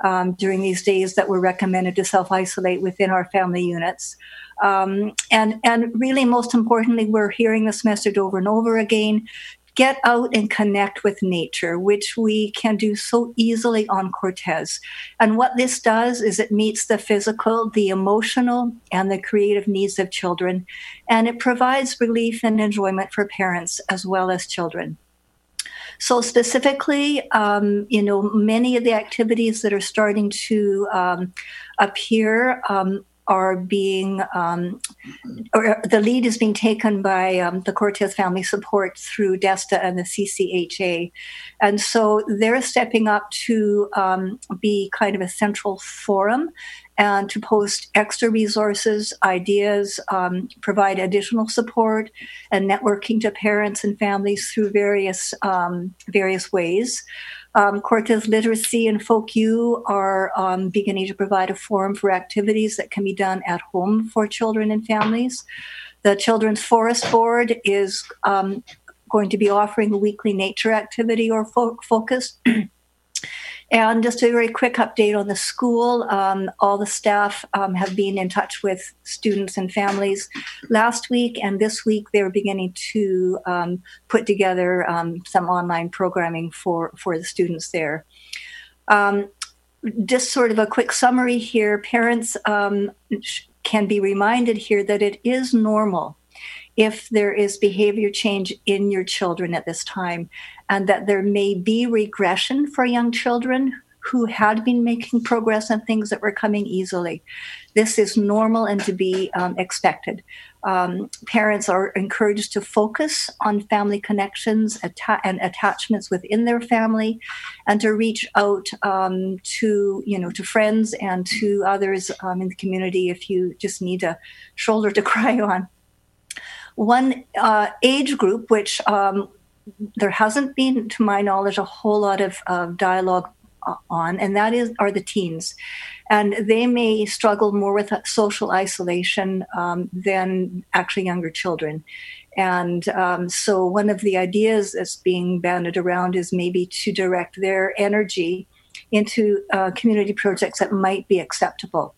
um, during these days that we're recommended to self isolate within our family units. Um, and and really, most importantly, we're hearing this message over and over again get out and connect with nature, which we can do so easily on Cortes. And what this does is it meets the physical, the emotional, and the creative needs of children, and it provides relief and enjoyment for parents as well as children. So specifically, um, you know, many of the activities that are starting to um, appear um, are being, um, or the lead is being taken by um, the Cortes Family Support through DESTA and the CCHA. And so they're stepping up to um, be kind of a central forum and to post extra resources, ideas, um, provide additional support, and networking to parents and families through various um, various ways. Um, Cortes Literacy and Folk U are um, beginning to provide a forum for activities that can be done at home for children and families. The Children's Forest Board is um, going to be offering a weekly nature activity or fo- focus. And just a very quick update on the school. Um, all the staff um, have been in touch with students and families last week, and this week they're beginning to um, put together um, some online programming for, for the students there. Um, just sort of a quick summary here parents um, can be reminded here that it is normal if there is behavior change in your children at this time, and that there may be regression for young children who had been making progress on things that were coming easily. This is normal and to be um, expected. Um, parents are encouraged to focus on family connections atta- and attachments within their family, and to reach out um, to you know to friends and to others um, in the community if you just need a shoulder to <laughs> cry on one uh, age group, which um, there hasn't been, to my knowledge, a whole lot of uh, dialogue on, and that is are the teens, and they may struggle more with social isolation um, than actually younger children. And um, so, one of the ideas that's being banded around is maybe to direct their energy into uh, community projects that might be acceptable.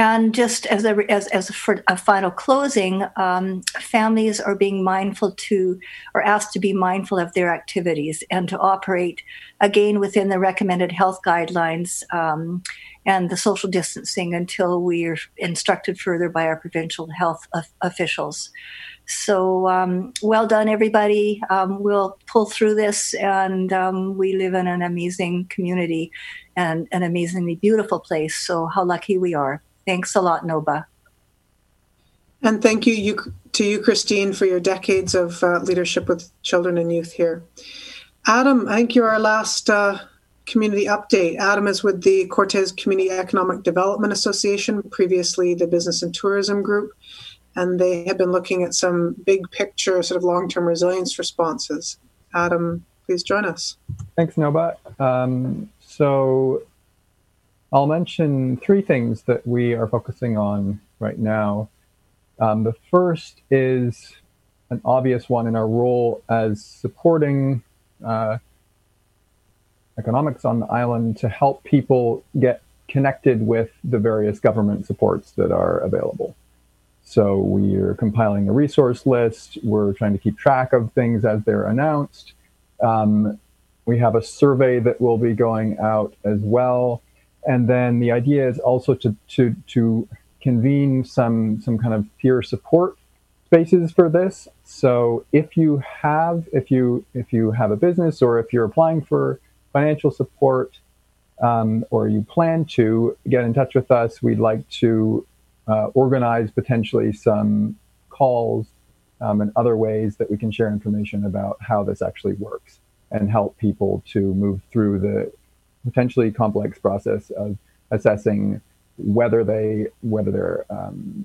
And just as a, as, as for a final closing, um, families are being mindful to, or asked to be mindful of their activities and to operate again within the recommended health guidelines um, and the social distancing until we are instructed further by our provincial health officials. So, um, well done, everybody. Um, we'll pull through this, and um, we live in an amazing community and an amazingly beautiful place. So, how lucky we are. Thanks a lot, Noba. And thank you, you to you, Christine, for your decades of uh, leadership with children and youth here. Adam, I think you're our last uh, community update. Adam is with the Cortes Community Economic Development Association, previously the Business and Tourism Group, and they have been looking at some big picture, sort of long term resilience responses. Adam, please join us. Thanks, Noba. Um, so, I'll mention three things that we are focusing on right now. Um, the first is an obvious one in our role as supporting uh, economics on the island to help people get connected with the various government supports that are available. So we are compiling a resource list. We're trying to keep track of things as they're announced. Um, we have a survey that will be going out as well and then the idea is also to to to convene some some kind of peer support spaces for this. So if you have if you if you have a business or if you're applying for financial support um, or you plan to get in touch with us, we'd like to uh, organize potentially some calls um, and other ways that we can share information about how this actually works and help people to move through the potentially complex process of assessing whether they whether they're um,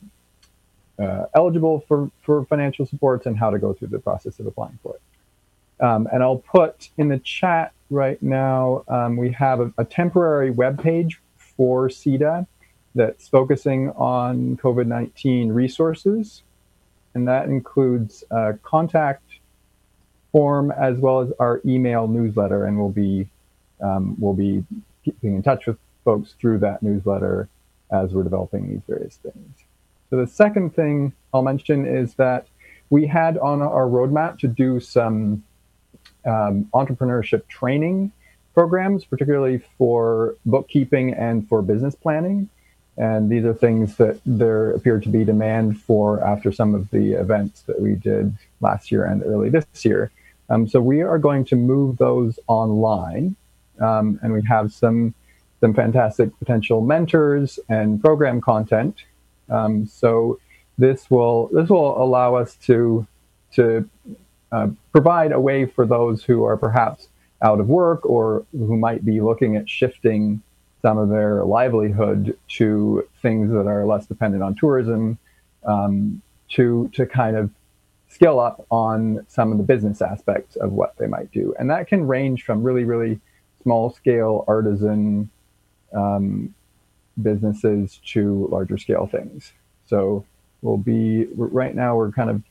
uh, eligible for, for financial supports and how to go through the process of applying for it. Um, and I'll put in the chat right now, um, we have a, a, temporary web page for CEDA that's focusing on COVID 19 resources. And that includes a contact form as well as our email newsletter. And we'll be um, we'll be keeping in touch with folks through that newsletter as we're developing these various things. So the second thing I'll mention is that we had on our roadmap to do some um, entrepreneurship training programs, particularly for bookkeeping and for business planning. And these are things that there appeared to be demand for after some of the events that we did last year and early this year. Um, so we are going to move those online um, and we have some some fantastic potential mentors and program content. Um, so this will this will allow us to to uh, provide a way for those who are perhaps out of work or who might be looking at shifting some of their livelihood to things that are less dependent on tourism um, to to kind of skill up on some of the business aspects of what they might do and that can range from really really small scale artisan um, businesses to larger scale things so we'll be right now we're kind of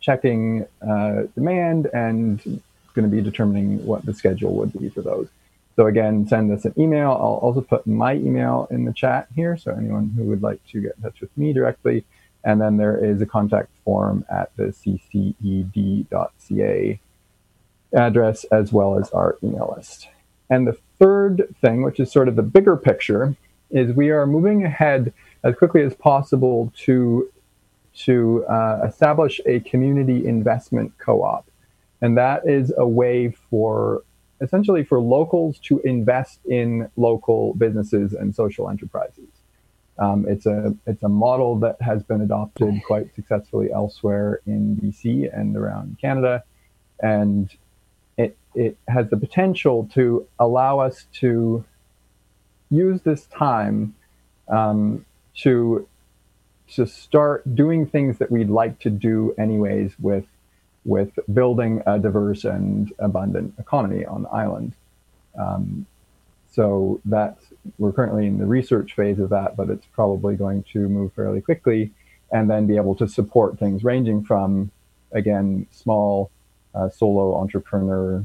checking uh, demand and going to be determining what the schedule would be for those so again, send us an email. I'll also put my email in the chat here. So anyone who would like to get in touch with me directly. And then there is a contact form at the cced.ca address as well as our email list. And the third thing, which is sort of the bigger picture, is we are moving ahead as quickly as possible to to uh, establish a community investment co-op, and that is a way for essentially for locals to invest in local businesses and social enterprises. Um, it's a it's a model that has been adopted quite successfully elsewhere in BC and around Canada, and it has the potential to allow us to use this time um, to to start doing things that we'd like to do anyways with with building a diverse and abundant economy on the island. Um, so that we're currently in the research phase of that, but it's probably going to move fairly quickly, and then be able to support things ranging from, again, small uh, solo entrepreneur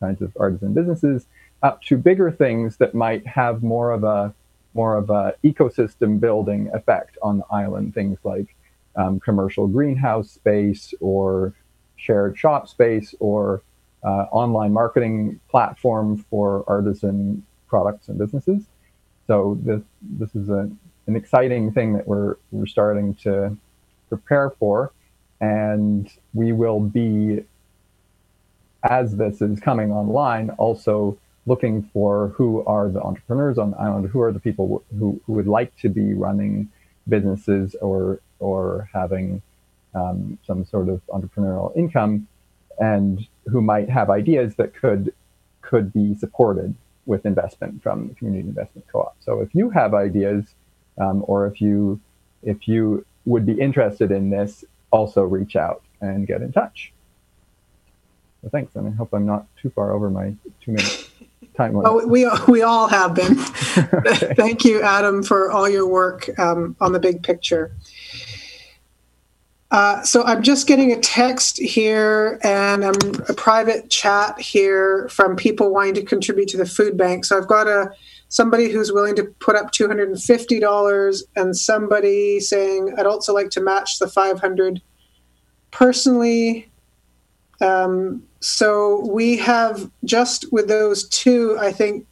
kinds of artisan businesses up to bigger things that might have more of a more of a ecosystem building effect on the island. Things like um, commercial greenhouse space or shared shop space or uh, online marketing platform for artisan products and businesses. So this this is a, an exciting thing that we're we're starting to prepare for, and we will be as this is coming online also looking for who are the entrepreneurs on the island, who are the people who, who would like to be running businesses or or having um, some sort of entrepreneurial income and who might have ideas that could could be supported with investment from the community investment co-op. So if you have ideas um, or if you if you would be interested in this, also reach out and get in touch. So thanks, and I hope I'm not too far over my two minute <laughs> time limit. Oh, we we all have been. <laughs> <laughs> Thank you, Adam, for all your work um, on the big picture. Uh, so I'm just getting a text here and um, a private chat here from people wanting to contribute to the food bank. So I've got a somebody who's willing to put up $250 and somebody saying I'd also like to match the 500 personally. Um, so we have just with those two, I think,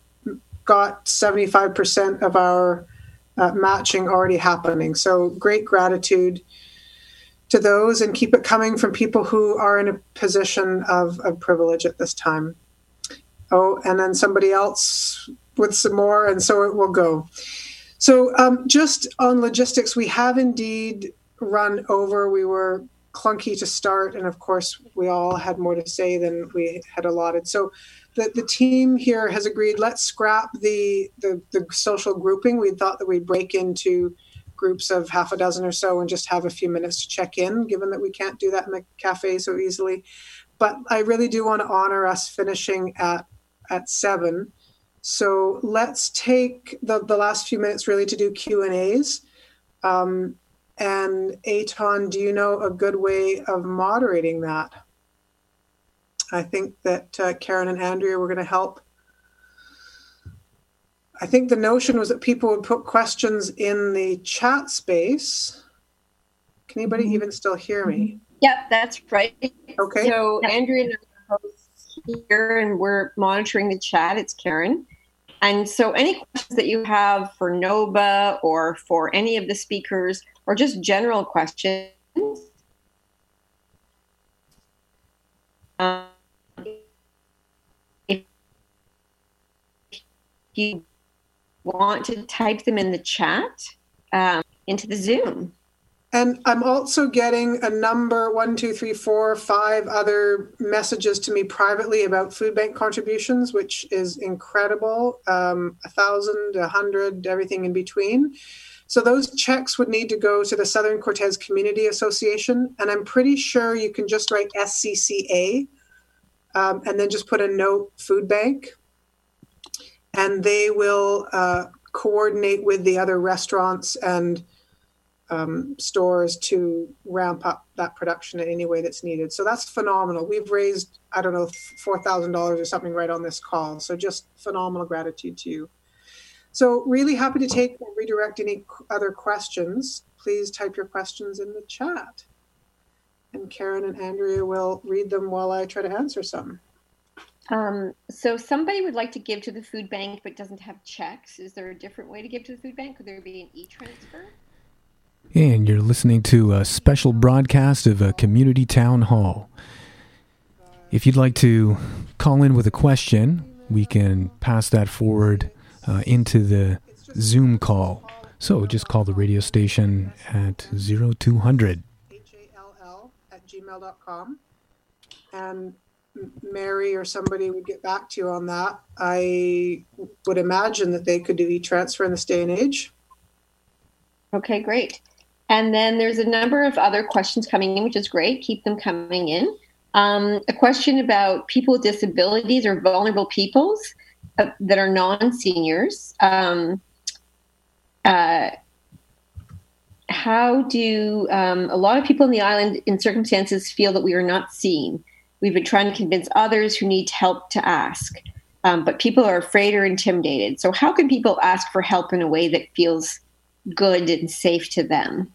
got 75% of our uh, matching already happening. So great gratitude to those and keep it coming from people who are in a position of, of privilege at this time. Oh, and then somebody else with some more, and so it will go. So, um, just on logistics, we have indeed run over. We were clunky to start, and of course, we all had more to say than we had allotted. So, the, the team here has agreed let's scrap the, the, the social grouping. We thought that we'd break into groups of half a dozen or so and just have a few minutes to check in, given that we can't do that in the cafe so easily. But I really do want to honor us finishing at at seven. So let's take the, the last few minutes really to do Q and A's. Um, and Anton, do you know a good way of moderating that? I think that uh, Karen and Andrea were going to help I think the notion was that people would put questions in the chat space. Can anybody mm-hmm. even still hear me? Yep, that's right. Okay. So Andrea and I are here and we're monitoring the chat. It's Karen. And so any questions that you have for Noba or for any of the speakers or just general questions, um, if you want to type them in the chat um, into the Zoom. And I'm also getting a number one, two, three, four, five other messages to me privately about food bank contributions, which is incredible. Um, a thousand, a hundred, everything in between. So those checks would need to go to the Southern Cortes Community Association, and I'm pretty sure you can just write SCCA um, and then just put a note food bank, and they will uh, coordinate with the other restaurants and um, stores to ramp up that production in any way that's needed. So that's phenomenal. We've raised, I don't know, $4,000 or something right on this call. So just phenomenal gratitude to you. So really happy to take or redirect any other questions. Please type your questions in the chat. And Karen and Andrea will read them while I try to answer some. Um, so somebody would like to give to the food bank but doesn't have checks. Is there a different way to give to the food bank? Could there be an e-transfer? And you're listening to a special broadcast of a community town hall. If you'd like to call in with a question, we can pass that forward uh, into the Zoom call. So just call the radio station at 0200 H-A-L-L at gmail.com. And Mary or somebody would get back to you on that. I would imagine that they could do e-transfer in this day and age. Okay, great. And then there's a number of other questions coming in, which is great. Keep them coming in. Um, a question about people with disabilities or vulnerable peoples uh, that are non seniors. Um, uh, how do um, a lot of people in the island, in circumstances, feel that we are not seen? We've been trying to convince others who need help to ask, um, but people are afraid or intimidated. So, how can people ask for help in a way that feels good and safe to them?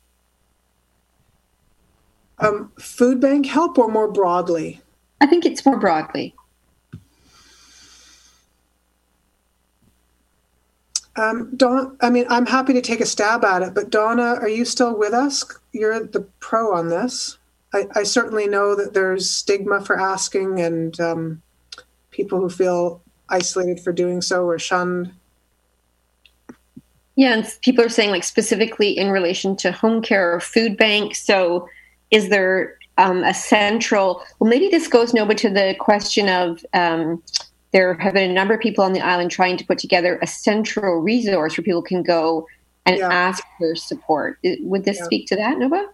Um, food bank help or more broadly? I think it's more broadly. Um, Don, I mean, I'm happy to take a stab at it, but Donna, are you still with us? You're the pro on this. I, I certainly know that there's stigma for asking and um, people who feel isolated for doing so or shunned. Yeah, and people are saying like specifically in relation to home care or food bank. So, is there um, a central? Well, maybe this goes Noba to the question of um, there have been a number of people on the island trying to put together a central resource where people can go and Yeah. ask for support. Would this Yeah. speak to that, Noba?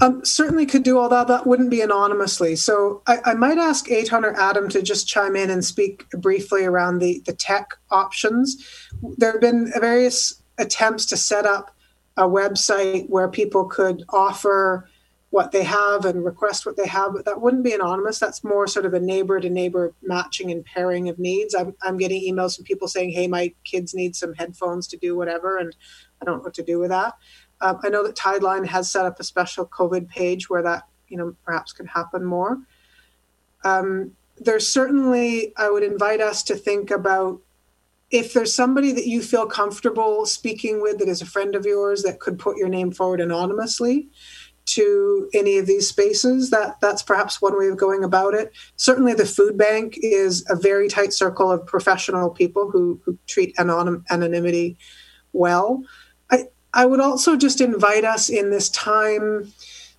Um, certainly could do all that. That wouldn't be anonymously. So I, I might ask Anton or Adam to just chime in and speak briefly around the, the tech options. There have been various attempts to set up a website where people could offer what they have and request what they have, but that wouldn't be anonymous. That's more sort of a neighbor to neighbor matching and pairing of needs. I'm, I'm getting emails from people saying, hey, my kids need some headphones to do whatever, and I don't know what to do with that. Um, I know that Tideline has set up a special COVID page where that, you know, perhaps could happen more. Um, there's certainly, I would invite us to think about if there's somebody that you feel comfortable speaking with that is a friend of yours that could put your name forward anonymously to any of these spaces that that's perhaps one way of going about it. Certainly the food bank is a very tight circle of professional people who, who treat anonym, anonymity well. I, I would also just invite us in this time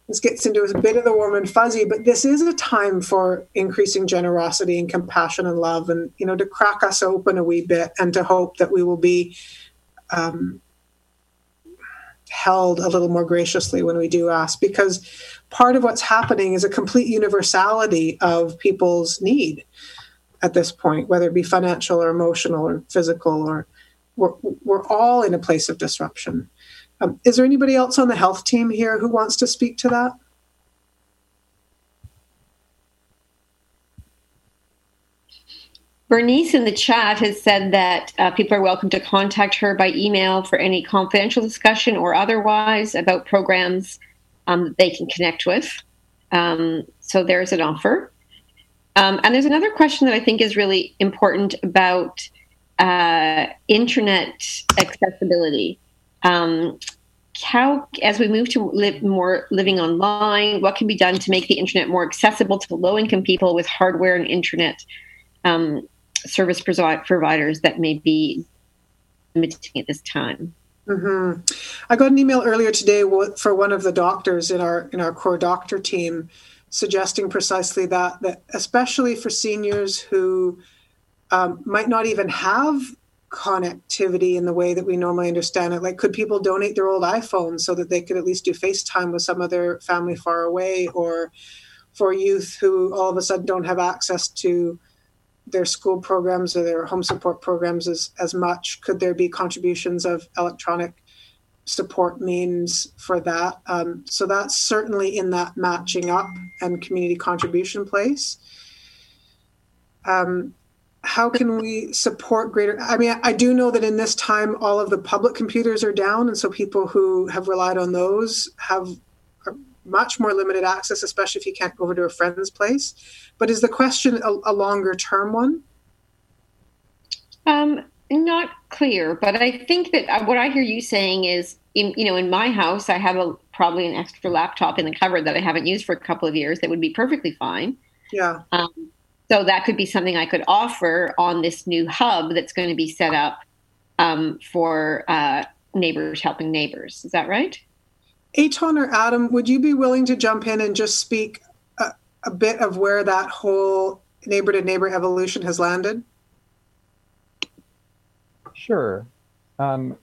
this gets into a bit of the warm and fuzzy but this is a time for increasing generosity and compassion and love and you know to crack us open a wee bit and to hope that we will be um, held a little more graciously when we do ask because part of what's happening is a complete universality of people's need at this point whether it be financial or emotional or physical or we're, we're all in a place of disruption. Um, is there anybody else on the health team here who wants to speak to that Bernice in the chat has said that uh, people are welcome to contact her by email for any confidential discussion or otherwise about programs um, they can connect with. Um, so there's an offer. Um, and there's another question that I think is really important about uh, internet accessibility. Um, how, as we move to live more living online, what can be done to make the internet more accessible to low-income people with hardware and internet um, service providers that may be limiting at this time. Mm-hmm. I got an email earlier today for one of the doctors in our in our core doctor team, suggesting precisely that that especially for seniors who um, might not even have connectivity in the way that we normally understand it. Like, could people donate their old iPhones so that they could at least do FaceTime with some of their family far away, or for youth who all of a sudden don't have access to their school programs or their home support programs as, as much? Could there be contributions of electronic support means for that? Um, so that's certainly in that matching up and community contribution place. Um, how can we support greater i mean i do know that in this time all of the public computers are down and so people who have relied on those have much more limited access especially if you can't go over to a friend's place but is the question a, a longer term one um, not clear but i think that uh, what i hear you saying is in, you know in my house i have a probably an extra laptop in the cupboard that i haven't used for a couple of years that would be perfectly fine yeah um, so that could be something I could offer on this new hub that's going to be set up um, for uh, neighbors helping neighbors. Is that right? Anton or Adam, would you be willing to jump in and just speak a, a bit of where that whole neighbor to neighbor evolution has landed? Sure. Um,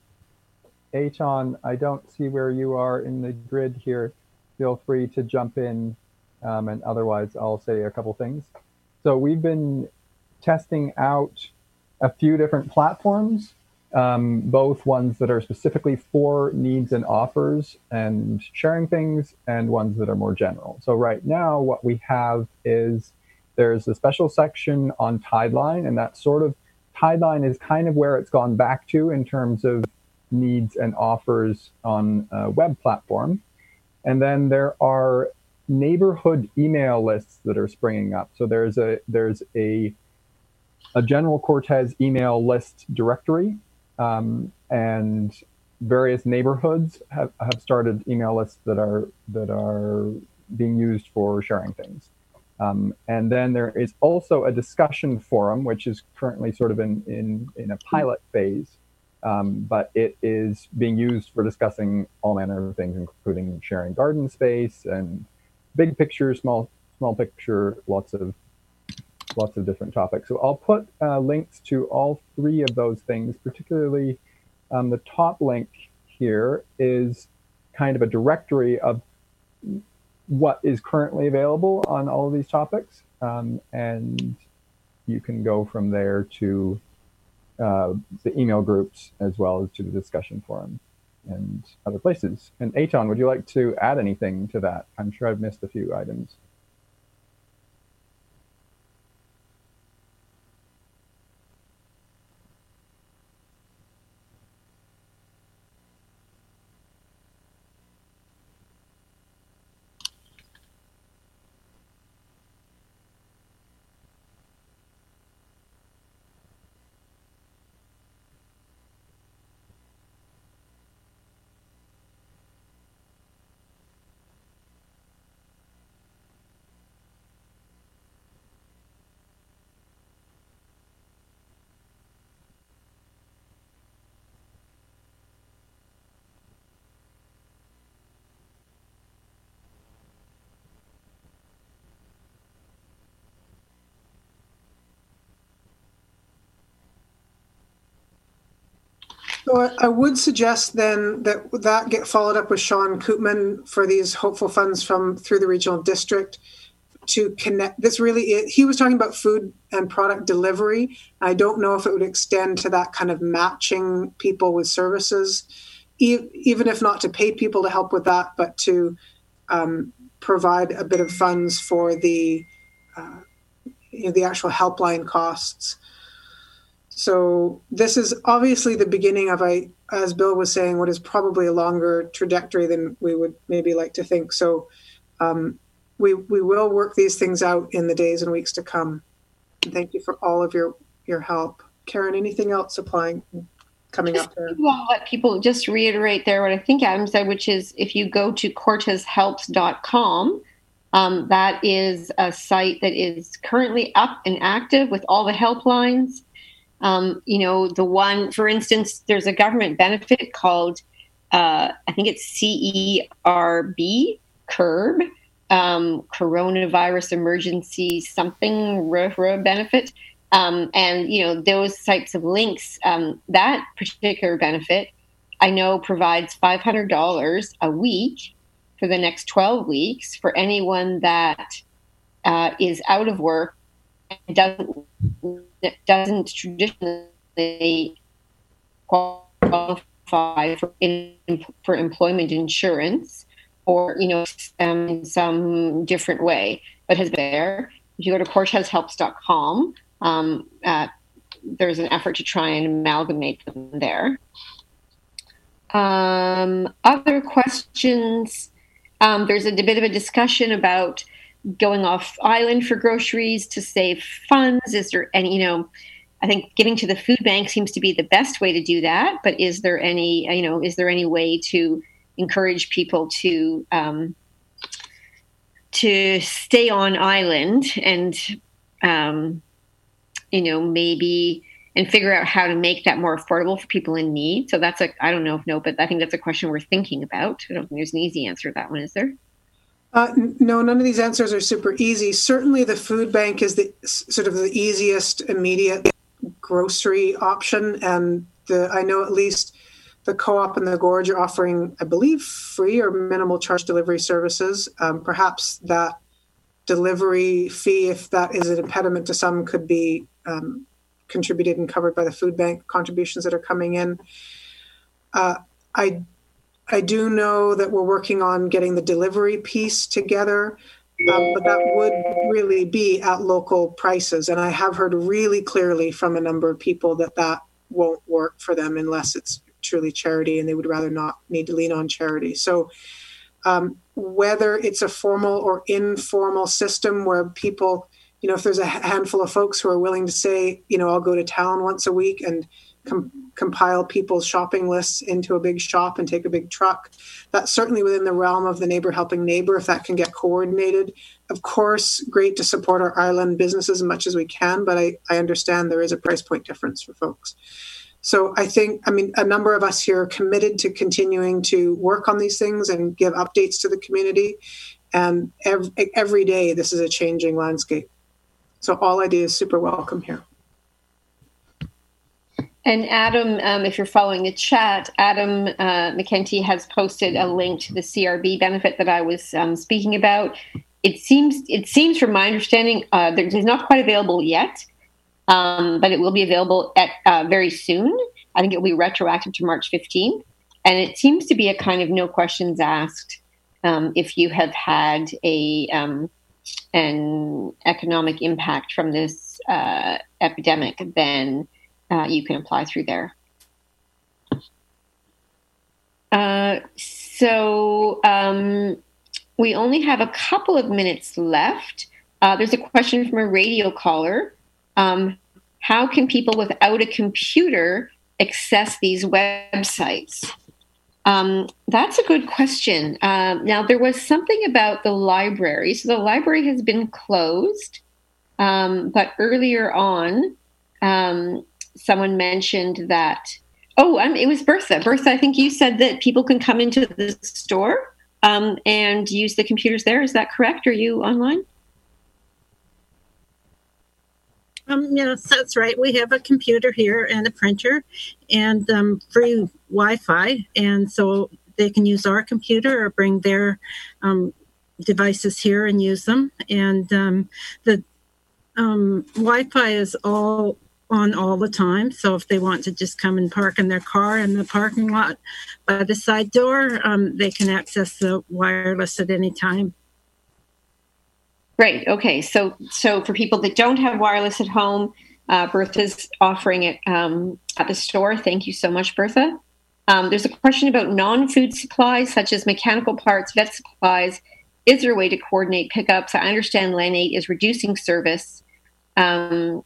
Anton, I don't see where you are in the grid here. Feel free to jump in, um, and otherwise, I'll say a couple things. So we've been testing out a few different platforms, um, both ones that are specifically for needs and offers and sharing things, and ones that are more general. So right now, what we have is there's a special section on Tideline, and that sort of Tideline is kind of where it's gone back to in terms of needs and offers on a web platform. And then there are neighborhood email lists that are springing up. So there's a there's a a general Cortes email list directory, um, and various neighborhoods have, have started email lists that are that are being used for sharing things. Um, and then there is also a discussion forum, which is currently sort of in in, in a pilot phase, um, but it is being used for discussing all manner of things, including sharing garden space and big picture, small small picture, lots of lots of different topics. So I'll put uh, links to all three of those things, particularly um, the top link here is kind of a directory of what is currently available on all of these topics. Um, and you can go from there to uh, the email groups as well as to the discussion forum and other places. And Anton, would you like to add anything to that? I'm sure I've missed a few items. So I would suggest then that that get followed up with Sean Koopman for these hopeful funds from through the regional district to connect. This really, he was talking about food and product delivery. I don't know if it would extend to that kind of matching people with services, even if not to pay people to help with that, but to um, provide a bit of funds for the uh, you know, the actual helpline costs. So this is obviously the beginning of a, as Bill was saying, what is probably a longer trajectory than we would maybe like to think. So um, we we will work these things out in the days and weeks to come. And thank you for all of your your help, Karen. Anything else applying coming just up there? Well, let people just reiterate there what I think Adam said, which is if you go to corteshelps.com, um, that is a site that is currently up and active with all the helplines Um, you know, the one, for instance, there's a government benefit called, uh, I think it's CERB, CURB, um, Coronavirus Emergency Something benefit. Um, and, you know, those types of links, um, that particular benefit, I know provides $500 a week for the next 12 weeks for anyone that uh, is out of work doesn't doesn't traditionally qualify for in, for employment insurance or you know um, in some different way. But has been there. If you go to corteshelps.com um, uh, there's an effort to try and amalgamate them there. Um, other questions? Um, there's a bit of a discussion about going off island for groceries to save funds? Is there any, you know, I think giving to the food bank seems to be the best way to do that. But is there any, you know, is there any way to encourage people to um, to stay on island and, um, you know, maybe and figure out how to make that more affordable for people in need. So that's a I don't know if no, but I think that's a question we're thinking about. I don't think there's an easy answer to that one, is there? Uh, no, none of these answers are super easy. Certainly, the food bank is the sort of the easiest, immediate grocery option, and the I know at least the co-op and the gorge are offering, I believe, free or minimal charge delivery services. Um, perhaps that delivery fee, if that is an impediment to some, could be um, contributed and covered by the food bank contributions that are coming in. Uh, I I do know that we're working on getting the delivery piece together, um, but that would really be at local prices. And I have heard really clearly from a number of people that that won't work for them unless it's truly charity and they would rather not need to lean on charity. So, um, whether it's a formal or informal system where people, you know, if there's a handful of folks who are willing to say, you know, I'll go to town once a week and com- compile people's shopping lists into a big shop and take a big truck. That's certainly within the realm of the neighbor helping neighbor if that can get coordinated. Of course, great to support our island businesses as much as we can, but I, I understand there is a price point difference for folks. So I think, I mean, a number of us here are committed to continuing to work on these things and give updates to the community. And every, every day, this is a changing landscape. So all ideas super welcome here. And Adam, um, if you're following the chat, Adam uh, McKenty has posted a link to the CRB benefit that I was um, speaking about. It seems, it seems, from my understanding, uh, it's not quite available yet, um, but it will be available at uh, very soon. I think it will be retroactive to March 15th, and it seems to be a kind of no questions asked. Um, if you have had a um, an economic impact from this uh, epidemic, then uh, you can apply through there. Uh, so um, we only have a couple of minutes left. Uh, there's a question from a radio caller. Um, how can people without a computer access these websites? Um, that's a good question. Um, now, there was something about the library. So the library has been closed, um, but earlier on, um, someone mentioned that. Oh, um, it was Bertha. Bertha, I think you said that people can come into the store um, and use the computers there. Is that correct? Are you online? Um, yes, that's right. We have a computer here and a printer and um, free Wi Fi. And so they can use our computer or bring their um, devices here and use them. And um, the um, Wi Fi is all on all the time. So if they want to just come and park in their car in the parking lot by the side door, um, they can access the wireless at any time. Great. Okay. So so for people that don't have wireless at home, uh, Bertha's offering it um, at the store. Thank you so much, Bertha. Um, there's a question about non-food supplies such as mechanical parts, vet supplies. Is there a way to coordinate pickups? I understand Land8 is reducing service. Um,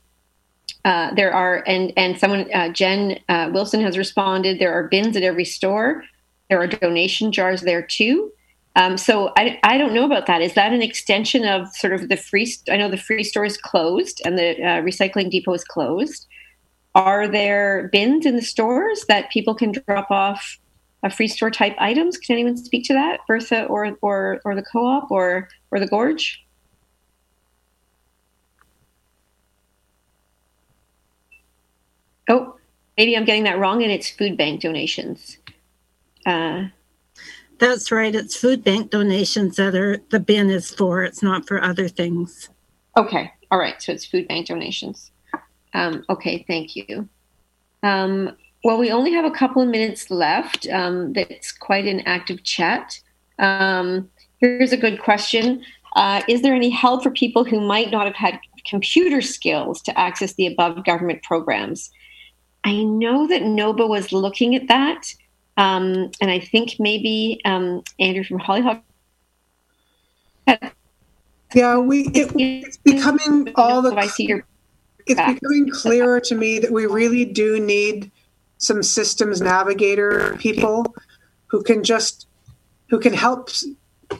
uh, there are and and someone uh, Jen uh, Wilson has responded. There are bins at every store. There are donation jars there too. Um, so I, I don't know about that. Is that an extension of sort of the free? I know the free store is closed and the uh, recycling depot is closed. are there bins in the stores that people can drop off a free store type items? Can anyone speak to that, Bertha or or or the co-op or or the Gorge? Oh, maybe I'm getting that wrong, and it's food bank donations. Uh, That's right. It's food bank donations that are the bin is for. It's not for other things. Okay. All right. So it's food bank donations. Um, okay. Thank you. Um, well, we only have a couple of minutes left. Um, that's quite an active chat. Um, here's a good question uh, Is there any help for people who might not have had computer skills to access the above government programs? I know that Noba was looking at that. Um, and I think maybe um, Andrew from Hollyhock. Yeah, we it, it's becoming all the. I see your. It's becoming clearer to me that we really do need some systems navigator people who can just who can help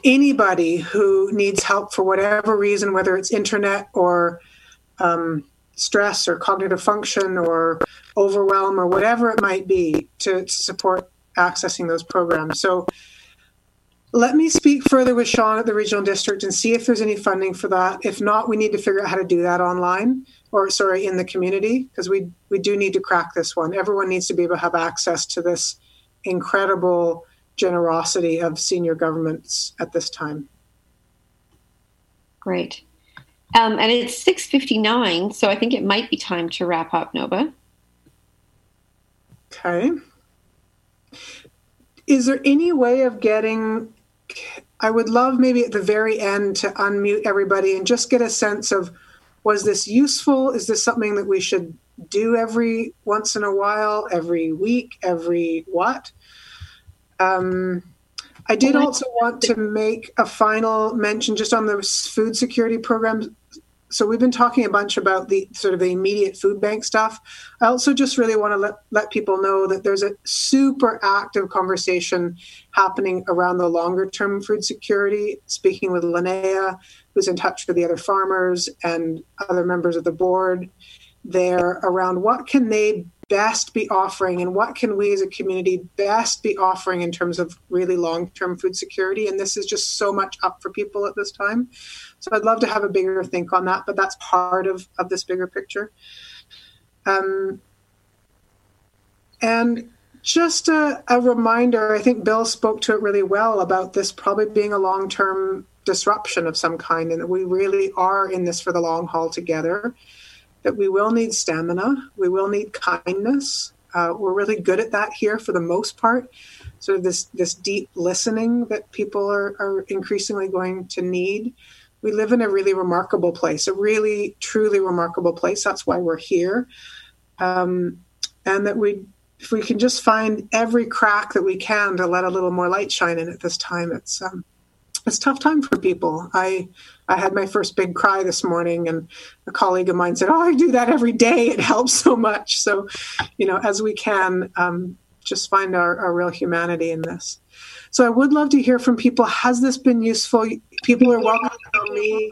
anybody who needs help for whatever reason, whether it's internet or um, stress or cognitive function or overwhelm or whatever it might be to, support accessing those programs. So let me speak further with Sean at the regional district and see if there's any funding for that. If not, we need to figure out how to do that online or sorry, in the community, because we we do need to crack this one. Everyone needs to be able to have access to this incredible generosity of senior governments at this time. Great. Um, and it's 6.59, so I think it might be time to wrap up, Noba. Okay. Is there any way of getting, I would love maybe at the very end to unmute everybody and just get a sense of was this useful? Is this something that we should do every once in a while, every week, every what? Um, I did also want to make a final mention just on the food security program. So we've been talking a bunch about the sort of the immediate food bank stuff. I also just really want to let, let people know that there's a super active conversation happening around the longer term food security, speaking with Linnaea, who's in touch with the other farmers and other members of the board there around what can they best be offering and what can we as a community best be offering in terms of really long-term food security? And this is just so much up for people at this time. So i'd love to have a bigger think on that but that's part of, of this bigger picture. Um, and just a, a reminder i think bill spoke to it really well about this probably being a long-term disruption of some kind and that we really are in this for the long haul together that we will need stamina, we will need kindness. Uh, we're really good at that here for the most part. Sort of this this deep listening that people are, are increasingly going to need. We live in a really remarkable place, a really truly remarkable place. That's why we're here, um, and that we if we can just find every crack that we can to let a little more light shine in at this time, it's um, it's a tough time for people. I I had my first big cry this morning, and a colleague of mine said, "Oh, I do that every day. It helps so much." So, you know, as we can, um, just find our, our real humanity in this. So, I would love to hear from people. Has this been useful? People are welcome to tell me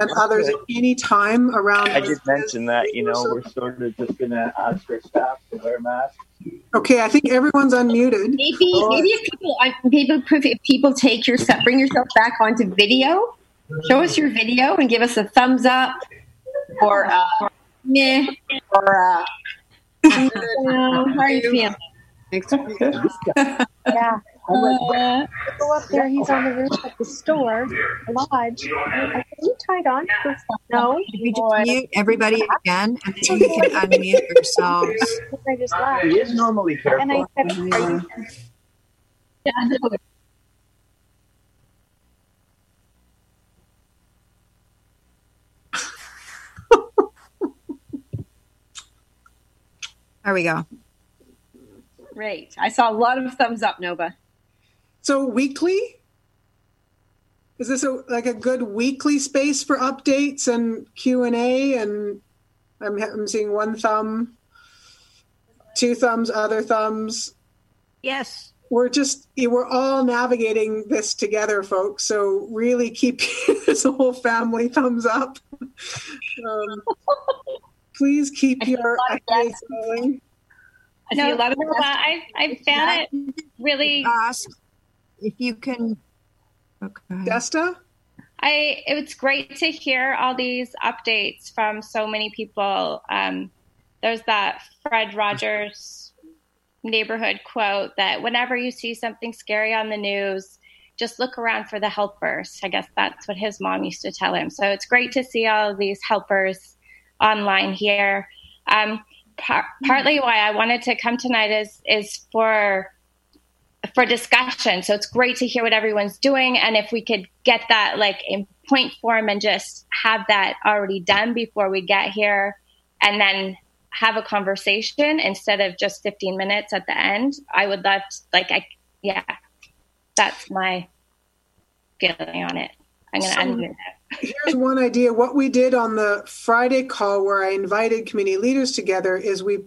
and others at any time around. I did mention that. You know, we're sort of just going to ask our staff to wear masks. Okay, I think everyone's unmuted. Maybe, maybe if people, people, if people take your bring yourself back onto video, show us your video and give us a thumbs up or uh, meh or uh, <laughs> how are you feeling? <laughs> yeah. Uh, go up there. He's on the roof of the store, the lodge. Are you tied on? No. If you just mute everybody again, and then you can unmute yourselves. <laughs> I just laughed. He is normally careful. And I said, "Are you?" Yeah. <laughs> There we go. Great. I saw a lot of thumbs up, Noba. So weekly? Is this a, like a good weekly space for updates and Q and A? And I'm, I'm seeing one thumb, two thumbs, other thumbs. Yes. We're just we're all navigating this together, folks. So really keep <laughs> this whole family thumbs up. Um, please keep your updates going. I see a lot of no, but I, I found it really. Ask if you can. Okay. Desta? I it's great to hear all these updates from so many people. Um, there's that Fred Rogers neighborhood quote that whenever you see something scary on the news, just look around for the helpers. I guess that's what his mom used to tell him. So it's great to see all these helpers online here. Um, par- partly why I wanted to come tonight is is for for discussion. So it's great to hear what everyone's doing, and if we could get that like in point form and just have that already done before we get here, and then have a conversation instead of just 15 minutes at the end. I would love to, like I yeah, that's my feeling on it. I'm going to end with that. Here's one idea. What we did on the Friday call where I invited community leaders together is we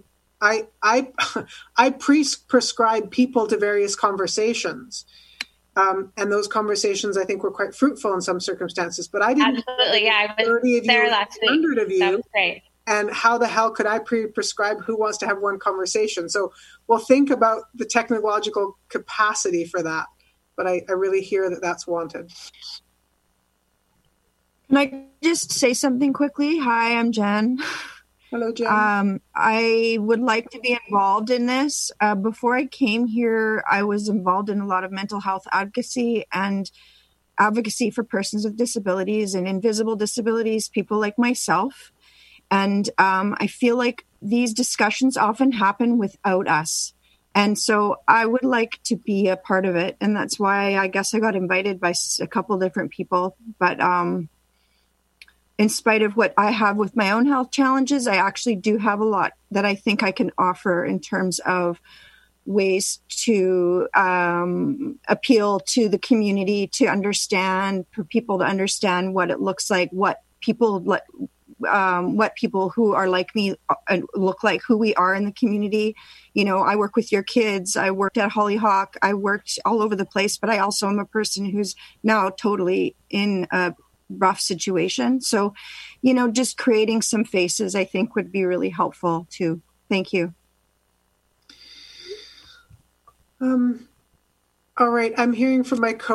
I I <laughs> I pre-prescribe people to various conversations. Um, and those conversations, I think, were quite fruitful in some circumstances. But I didn't. Absolutely, yeah. I was there last week. Hundred of you. That was great. And how the hell could I pre-prescribe who wants to have one conversation? So we'll think about the technological capacity for that. But I, I really hear that that's wanted. Can I just say something quickly? Hi, I'm Jen. Hello, Jen. Um, I would like to be involved in this. Uh, before I came here, I was involved in a lot of mental health advocacy and advocacy for persons with disabilities and invisible disabilities, people like myself. And um, I feel like these discussions often happen without us. And so I would like to be a part of it. And that's why I guess I got invited by a couple different people. But um, in spite of what I have with my own health challenges, I actually do have a lot that I think I can offer in terms of ways to um, appeal to the community to understand, for people to understand what it looks like, what people um, what people who are like me uh, look like, who we are in the community. You know, I work with your kids. I worked at Hollyhock. I worked all over the place, but I also am a person who's now totally in a rough situation. So, you know, just creating some faces, I think, would be really helpful too. Thank you. Um, all right, I'm hearing from my co